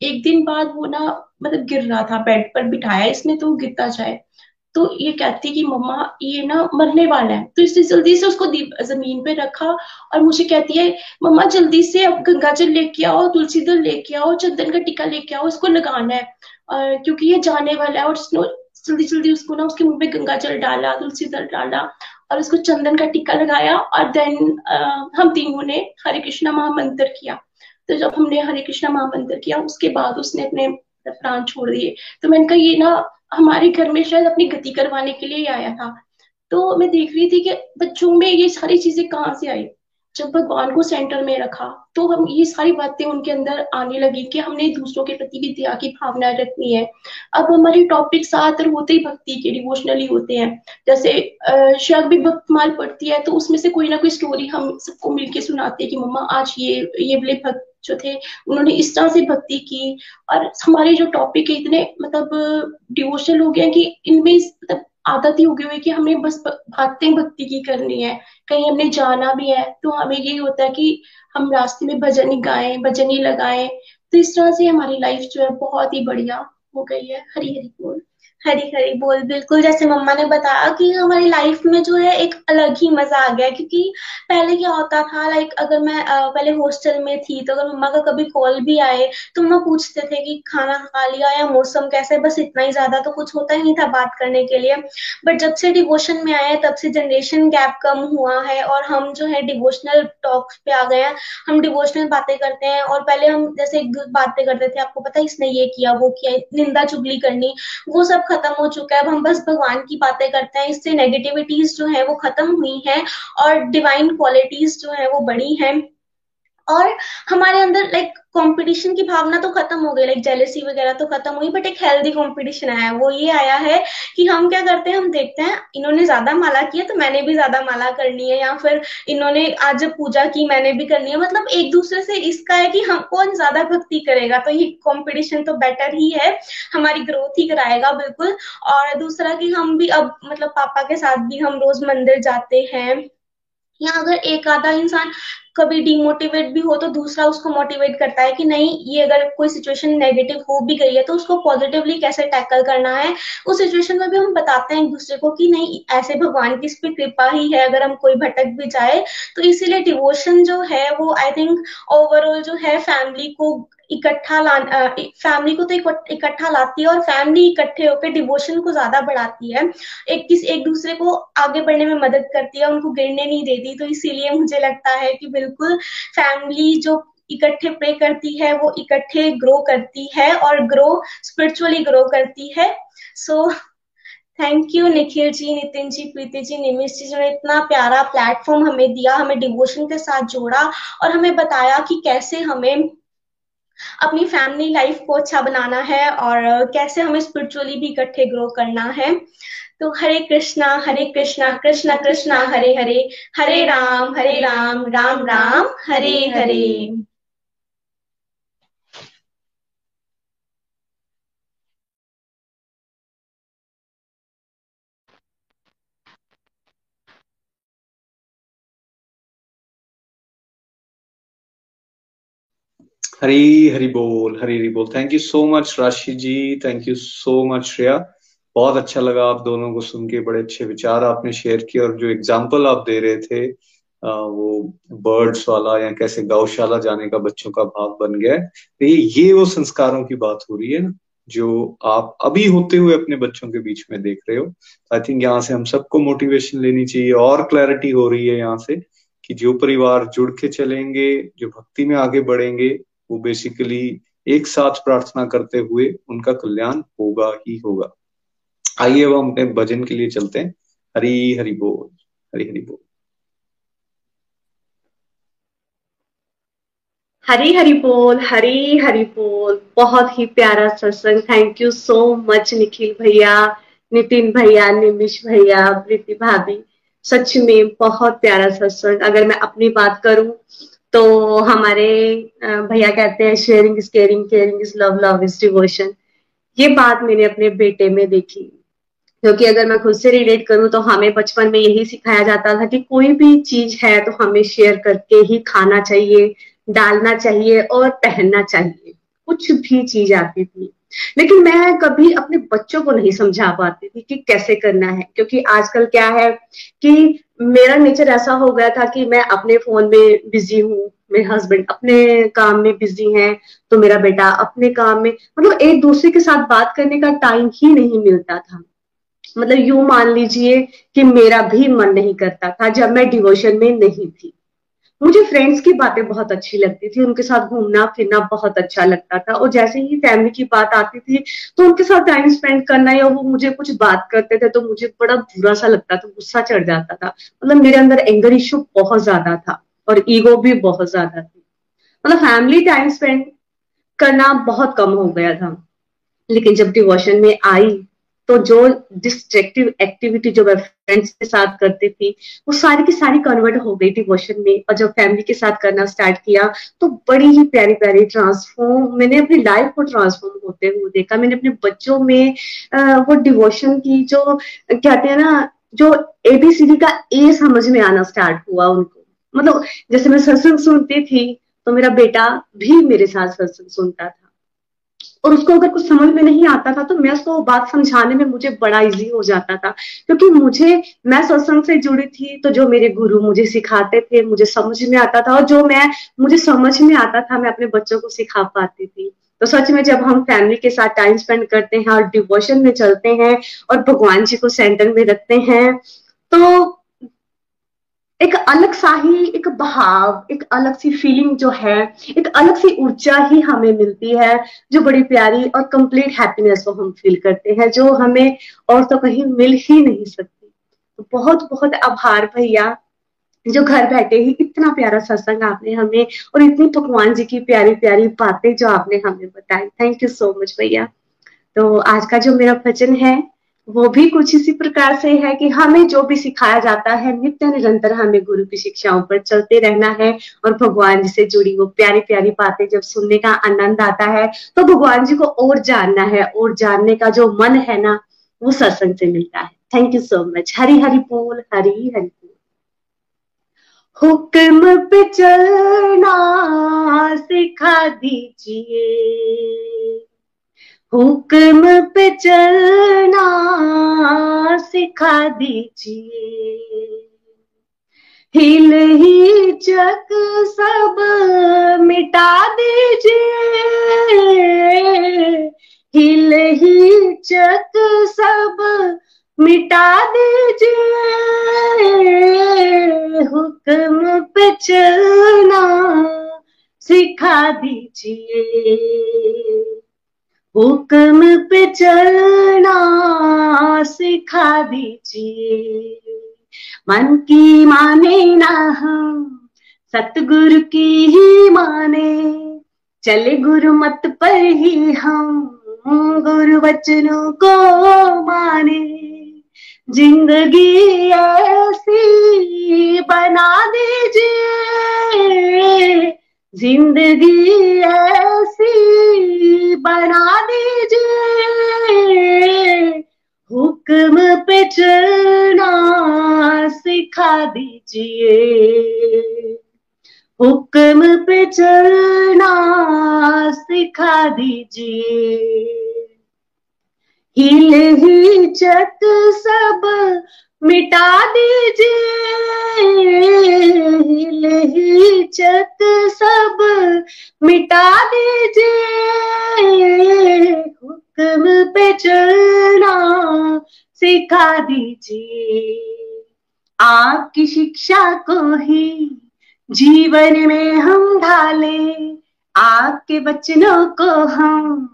एक दिन बाद वो ना मतलब गिर रहा था बेड पर बिठाया इसने तो गिरता जाए। तो ये कहती कि मम्मा, ये ना मरने वाला है। तो इसने जल्दी से उसको ज़मीन पे रखा और मुझे कहती है, मम्मा, जल्दी से अब गंगा जल लेके आओ, तुलसी दल लेके आओ, चंदन का टीका लेके आओ उसको लगाना है। और क्योंकि ये जाने वाला है और जल्दी जल्दी उसको ना उसके मुँह पे गंगा जल डाला, तुलसी दल डाला और उसको चंदन का टीका लगाया और देन हम तीनों ने हरे कृष्णा महामंत्र किया। तो जब हमने हरे कृष्णा महामंत्र किया, उसके बाद उसने अपने प्राण छोड़ दिए। तो मैंने कहा, ये ना हमारे घर में शायद अपनी गति करवाने के लिए आया था। तो मैं देख रही थी कि बच्चों में ये सारी चीज़ें कहाँ से आई? जब भगवान को सेंटर में रखा तो हम ये सारी बातें उनके अंदर आने लगी कि हमने दूसरों के प्रति भी दया की भावना रखनी है। अब हमारे टॉपिक ज़्यादातर होते ही भक्ति के डिवोशनली होते हैं। जैसे शायद भी भक्तमाल पढ़ती है तो उसमें से कोई ना कोई स्टोरी हम सबको मिलके सुनाते हैं कि, मम्मा, आज ये ये वाले भक्त जो थे, उन्होंने इस तरह से भक्ति की। और हमारे जो टॉपिक है, इतने मतलब डिवोशनल हो गए कि इनमें मतलब आदत ही हो गई हुई कि हमें बस भक्ति भक्ति की करनी है। कहीं हमने जाना भी है तो हमें यही होता है कि हम रास्ते में भजन ही गाएँ, भजन ही लगाएँ। तो इस तरह से हमारी लाइफ जो है बहुत ही बढ़िया हो गई है हरी हरी बोल। हरी हरी बोल, बिल्कुल। जैसे मम्मा ने बताया कि हमारी लाइफ में जो है एक अलग ही मज़ा आ गया, क्योंकि पहले क्या होता था लाइक अगर मैं पहले हॉस्टल में थी तो अगर मम्मा का कभी कॉल भी आए तो मम्मा पूछते थे कि खाना खा लिया या मौसम कैसे बस इतना ही ज़्यादा तो कुछ होता ही नहीं था बात करने के लिए। बट जब से डिवोशन में आए, तब से जनरेशन गैप कम हुआ है और हम जो है डिवोशनल टॉक्स पे आ गए हैं। हम डिवोशनल बातें करते हैं और पहले हम जैसे बातें करते थे, आपको पता इसने ये किया, वो किया, निंदा चुगली करनी, वो सब खत्म हो चुका है, अब हम बस भगवान की बातें करते हैं, इससे नेगेटिविटीज जो है वो खत्म हुई है और डिवाइन क्वालिटीज जो है वो बड़ी हैं। और हमारे अंदर लाइक like, कंपटीशन की भावना तो खत्म हो गई लाइक जेलेसी वगैरह तो खत्म हुई बट एक हेल्दी कंपटीशन आया है। वो ये आया है कि हम क्या करते हैं हम देखते हैं इन्होंने ज़्यादा माला किया तो मैंने भी ज़्यादा माला करनी है या फिर इन्होंने आज जब पूजा की मैंने भी करनी है। मतलब एक दूसरे से इसका है कि हम कौन ज़्यादा भक्ति करेगा? तो ये कॉम्पिटिशन तो बेटर ही है। हमारी ग्रोथ ही कराएगा बिल्कुल। और दूसरा कि हम भी अब मतलब पापा के साथ भी हम रोज मंदिर जाते हैं। या अगर एक आधा इंसान कभी डिमोटिवेट भी हो तो दूसरा उसको मोटिवेट करता है कि नहीं, ये अगर कोई सिचुएशन नेगेटिव हो भी गई है तो उसको पॉजिटिवली कैसे टैकल करना है? उस सिचुएशन में भी हम बताते हैं एक दूसरे को कि नहीं, ऐसे भगवान की इस पर कृपा ही है, अगर हम कोई भटक भी जाए तो इसीलिए डिवोशन जो है वो आई थिंक ओवरऑल जो है फैमिली को इकट्ठा ला फैमिली को तो इकट्ठा लाती है और फैमिली इकट्ठे होकर डिवोशन को ज़्यादा बढ़ाती है। एक किस, एक दूसरे को आगे बढ़ने में मदद करती है, उनको गिरने नहीं देती। तो इसीलिए मुझे लगता है कि बिल्कुल फैमिली जो इकट्ठे प्रे करती है, वो इकट्ठे ग्रो करती है और ग्रो स्पिरिचुअली ग्रो करती है। So thank you Nikhil ji Nitin ji Preeti ji Nimish ji जो इतना प्यारा प्लेटफॉर्म हमें दिया, हमें डिवोशन के साथ जोड़ा और हमें बताया कि कैसे हमें अपनी फैमिली लाइफ को अच्छा बनाना है और कैसे हमें स्पिरिचुअली भी इकट्ठे ग्रो करना है। तो हरे कृष्णा हरे कृष्णा कृष्णा कृष्णा, हरे हरे हरे राम हरे राम राम राम, हरे हरे। हरी हरी बोल हरी हरी बोल thank you so much Rashi ji thank you so much Shreya बहुत अच्छा लगा आप दोनों को सुन के, बड़े अच्छे विचार आपने शेयर किए और जो एग्ज़ाम्पल आप दे रहे थे वो बर्ड्स वाला या कैसे गौशाला जाने का बच्चों का भाव बन गया है। तो ये ये वो संस्कारों की बात हो रही है ना, जो आप अभी होते हुए अपने बच्चों के बीच में देख रहे हो। आई थिंक यहाँ से हम सबको मोटिवेशन लेनी चाहिए, और क्लैरिटी हो रही है यहाँ से कि जो परिवार जुड़ के चलेंगे, जो भक्ति में आगे बढ़ेंगे वो बेसिकली एक साथ प्रार्थना करते हुए उनका कल्याण होगा ही होगा। आइए अब हम अपने भजन के लिए चलते हैं। हरी हरि बोल, हरी हरि बोल। हरी हरि बोल, हरी हरि बोल। बहुत ही प्यारा सत्संग। Thank you so much Nikhil भैया, नितिन भैया निमिश भैया, प्रीति भाभी। सच में बहुत प्यारा सत्संग। अगर मैं अपनी बात करूँ तो हमारे भैया कहते हैं sharing is caring caring is love love is devotion ये बात मैंने अपने बेटे में देखी। क्योंकि अगर मैं खुद से रिलेट करूँ तो हमें बचपन में यही सिखाया जाता था कि कोई भी चीज़ है तो हमें शेयर करके ही खाना चाहिए, डालना चाहिए और पहनना चाहिए। कुछ भी चीज़ आती थी। लेकिन मैं कभी अपने बच्चों को नहीं समझा पाती थी कि कैसे करना है, क्योंकि आजकल क्या है कि मेरा नेचर ऐसा हो गया था कि मैं अपने फ़ोन में बिज़ी हूँ, मेरे हस्बैंड अपने काम में बिज़ी हैं तो मेरा बेटा अपने काम में मतलब एक दूसरे के साथ बात करने का टाइम ही नहीं मिलता था। मतलब यू मान लीजिए कि मेरा भी मन नहीं करता था जब मैं डिवोशन में नहीं थी। मुझे फ्रेंड्स की बातें बहुत अच्छी लगती थी, उनके साथ घूमना, फिरना बहुत अच्छा लगता था। और जैसे ही फैमिली की बात आती थी तो उनके साथ टाइम स्पेंड करना या वो मुझे कुछ बात करते थे तो मुझे बड़ा बुरा सा लगता था, गुस्सा चढ़ जाता था। मतलब मेरे अंदर एंगर इश्यू बहुत ज़्यादा था और ईगो भी बहुत ज़्यादा थी। मतलब फैमिली टाइम स्पेंड करना बहुत कम हो गया था। लेकिन जब डिवोशन में आई तो जो डिस्ट्रेक्टिव एक्टिविटी जो मैं फ्रेंड्स के साथ करती थी, वो सारी की सारी कन्वर्ट हो गई डिवोशन में और जब फैमिली के साथ करना स्टार्ट किया तो बड़ी ही प्यारी प्यारी ट्रांसफॉर्म मैंने अपनी लाइफ को ट्रांसफॉर्म होते हुए देखा। मैंने अपने बच्चों में वो डिवोशन की जो, कहते हैं ना, जो एबीसीडी का ए समझ में आना स्टार्ट हुआ उनको। मतलब जैसे मैं सत्संग सुनती थी तो मेरा बेटा भी मेरे साथ सत्संग सुनता था। और उसको अगर कुछ समझ में नहीं आता था तो मैं उसको बात समझाने में मुझे बड़ा इजी हो जाता था। क्योंकि मुझे, मैं सत्संग से जुड़ी थी तो जो मेरे गुरु मुझे सिखाते थे, मुझे समझ में आता था और जो मैं, मुझे समझ में आता था, मैं अपने बच्चों को सिखा पाती थी। तो सच में जब हम फैमिली के साथ टाइम स्पेंड करते हैं और डिवोशन में चलते हैं और भगवान जी को सेंटर में रखते हैं तो एक अलग सा ही एक बहाव, एक अलग सी फीलिंग जो है, एक अलग सी ऊर्जा ही हमें मिलती है, जो बड़ी प्यारी और कंप्लीट हैप्पीनेस को हम फील करते हैं, जो हमें और तो कहीं मिल ही नहीं सकती। तो बहुत बहुत आभार भैया, जो घर बैठे ही इतना प्यारा सत्संग आपने हमें और इतनी भगवान जी की प्यारी प्यारी बातें जो आपने हमें बताई। थैंक यू सो मच भैया। तो आज का जो मेरा भजन है वो भी कुछ इसी प्रकार से है कि हमें जो भी सिखाया जाता है, नित्य निरंतर हमें गुरु की शिक्षाओं पर चलते रहना है और भगवान जी से जुड़ी वो प्यारी प्यारी बातें जब सुनने का आनंद आता है तो भगवान जी को और जानना है, और जानने का जो मन है ना, वो सत्संग से मिलता है। Thank you so much Hari Hari बोल, हरी हरी बोल। हुक्म पे चलना सिखा दीजिए। हुक्म पे चलना सिखा दीजिए। हिल ही चक सब मिटा दीजिए। हिल ही चक सब मिटा दीजिए। हुक्म पे चलना सिखा दीजिए। हुक्म पे चलना सिखा दीजिए। मन की माने ना हम, सतगुरु की ही माने। चले गुरु मत पर ही हम, गुरु वचनों को माने। ज़िंदगी ऐसी बना दीजिए ज़िंदगी ऐसी बना दीजिए। हुक्म पे चलना सिखा दीजिए। हुक्म पे चलना सिखा दीजिए। हिल ही चक सब मिटा दीजिए चक सब, मिटा दीजिए हुक्म पे चलना सिखा दीजिए। आपकी शिक्षा को ही जीवन में हम ढाले, आपके बचनों को हम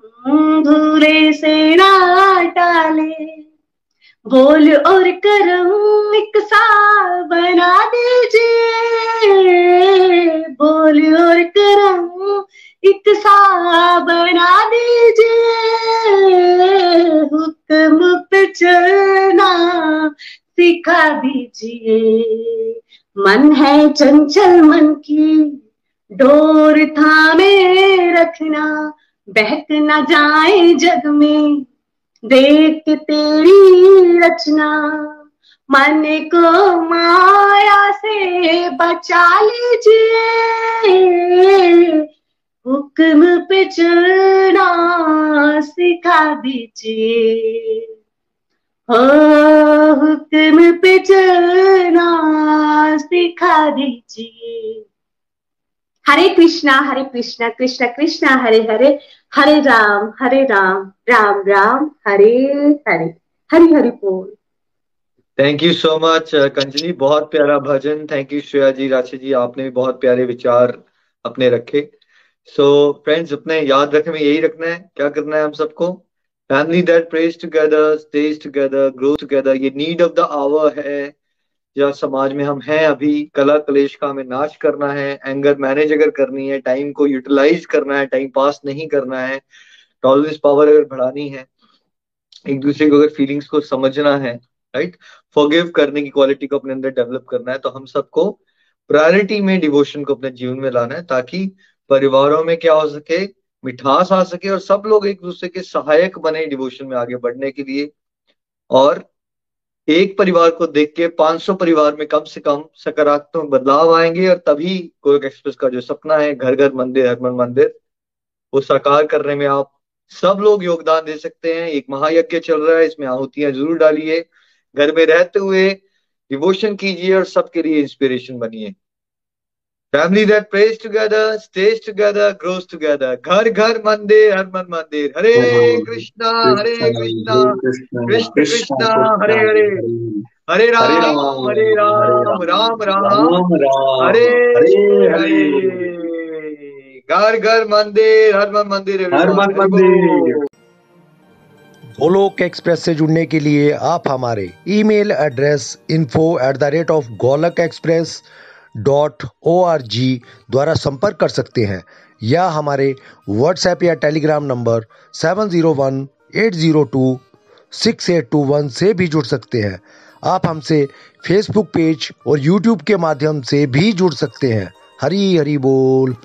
धूरे से ना टाले। बोल और करम एक सा बना दीजिए। बोल और करम एक सा बना दीजिए। हुक्म पे चलना सिखा दीजिए। मन है चंचल मन की, डोर थामे रखना, बहक न जाए जग में। देख तेरी रचना, मन को माया से बचा लीजिए। हुक्म पे चलना सिखा दीजिए। हो, हुक्म पे चलना सिखा दीजिए। हरे कृष्णा हरे कृष्णा कृष्णा कृष्णा हरे हरे हरे राम हरे राम राम राम हरे हरे हरि हरि बोल thank you so much Kanjani बहुत प्यारा भजन. Thank you Shreya ji Rashi ji. आपने भी बहुत प्यारे विचार अपने रखे. सो so, फ्रेंड्स अपने याद रखने में यही रखना है. क्या करना है हम सबको? Family that prays together stays together grow together ये नीड ऑफ़ द आवर है. जहाँ समाज में हम हैं, अभी कला कलेश का हमें नाश करना है एंगर मैनेज अगर करनी है टाइम को यूटिलाइज करना है टाइम पास नहीं करना है टॉलरेंस पावर अगर बढ़ानी है, एक दूसरे को अगर फीलिंग्स को समझना है राइट फॉरगिव करने की क्वालिटी को अपने अंदर डेवलप करना है तो हम सबको प्रायोरिटी में डिवोशन को अपने जीवन में लाना है, ताकि परिवारों में क्या हो सके, मिठास आ सके और सब लोग एक दूसरे के सहायक बने डिवोशन में आगे बढ़ने के लिए और एक परिवार को देख के 500 परिवार में कम से कम सकारात्मक बदलाव आएँगे और तभी गोरख एक्सप्रेस का जो सपना है घर घर मंदिर, हरमन मंदिर, वो साकार करने में आप सब लोग योगदान दे सकते हैं। एक महायज्ञ चल रहा है, इसमें आहुतियाँ ज़रूर डालिए। घर में रहते हुए डिवोशन कीजिए और सबके लिए इंस्पिरेशन बनिए। Family that prays together stays together grows together घर घर मंदिर हर मन मंदिर हरे कृष्णा हरे कृष्णा कृष्ण कृष्णा हरे हरे हरे राम हरे राम राम राम हरे हरे घर घर मंदिर हर मन मंदिर हर मन मंदिर गोलोक एक्सप्रेस से जुड़ने के लिए आप हमारे email address info at the rate of Golak express dot O R G द्वारा संपर्क कर सकते हैं। या हमारे व्हाट्सएप या Telegram number seven zero one eight zero two six eight two one से भी जुड़ सकते हैं। आप हमसे फेसबुक पेज और यूट्यूब के माध्यम से भी जुड़ सकते हैं। हरी हरी बोल।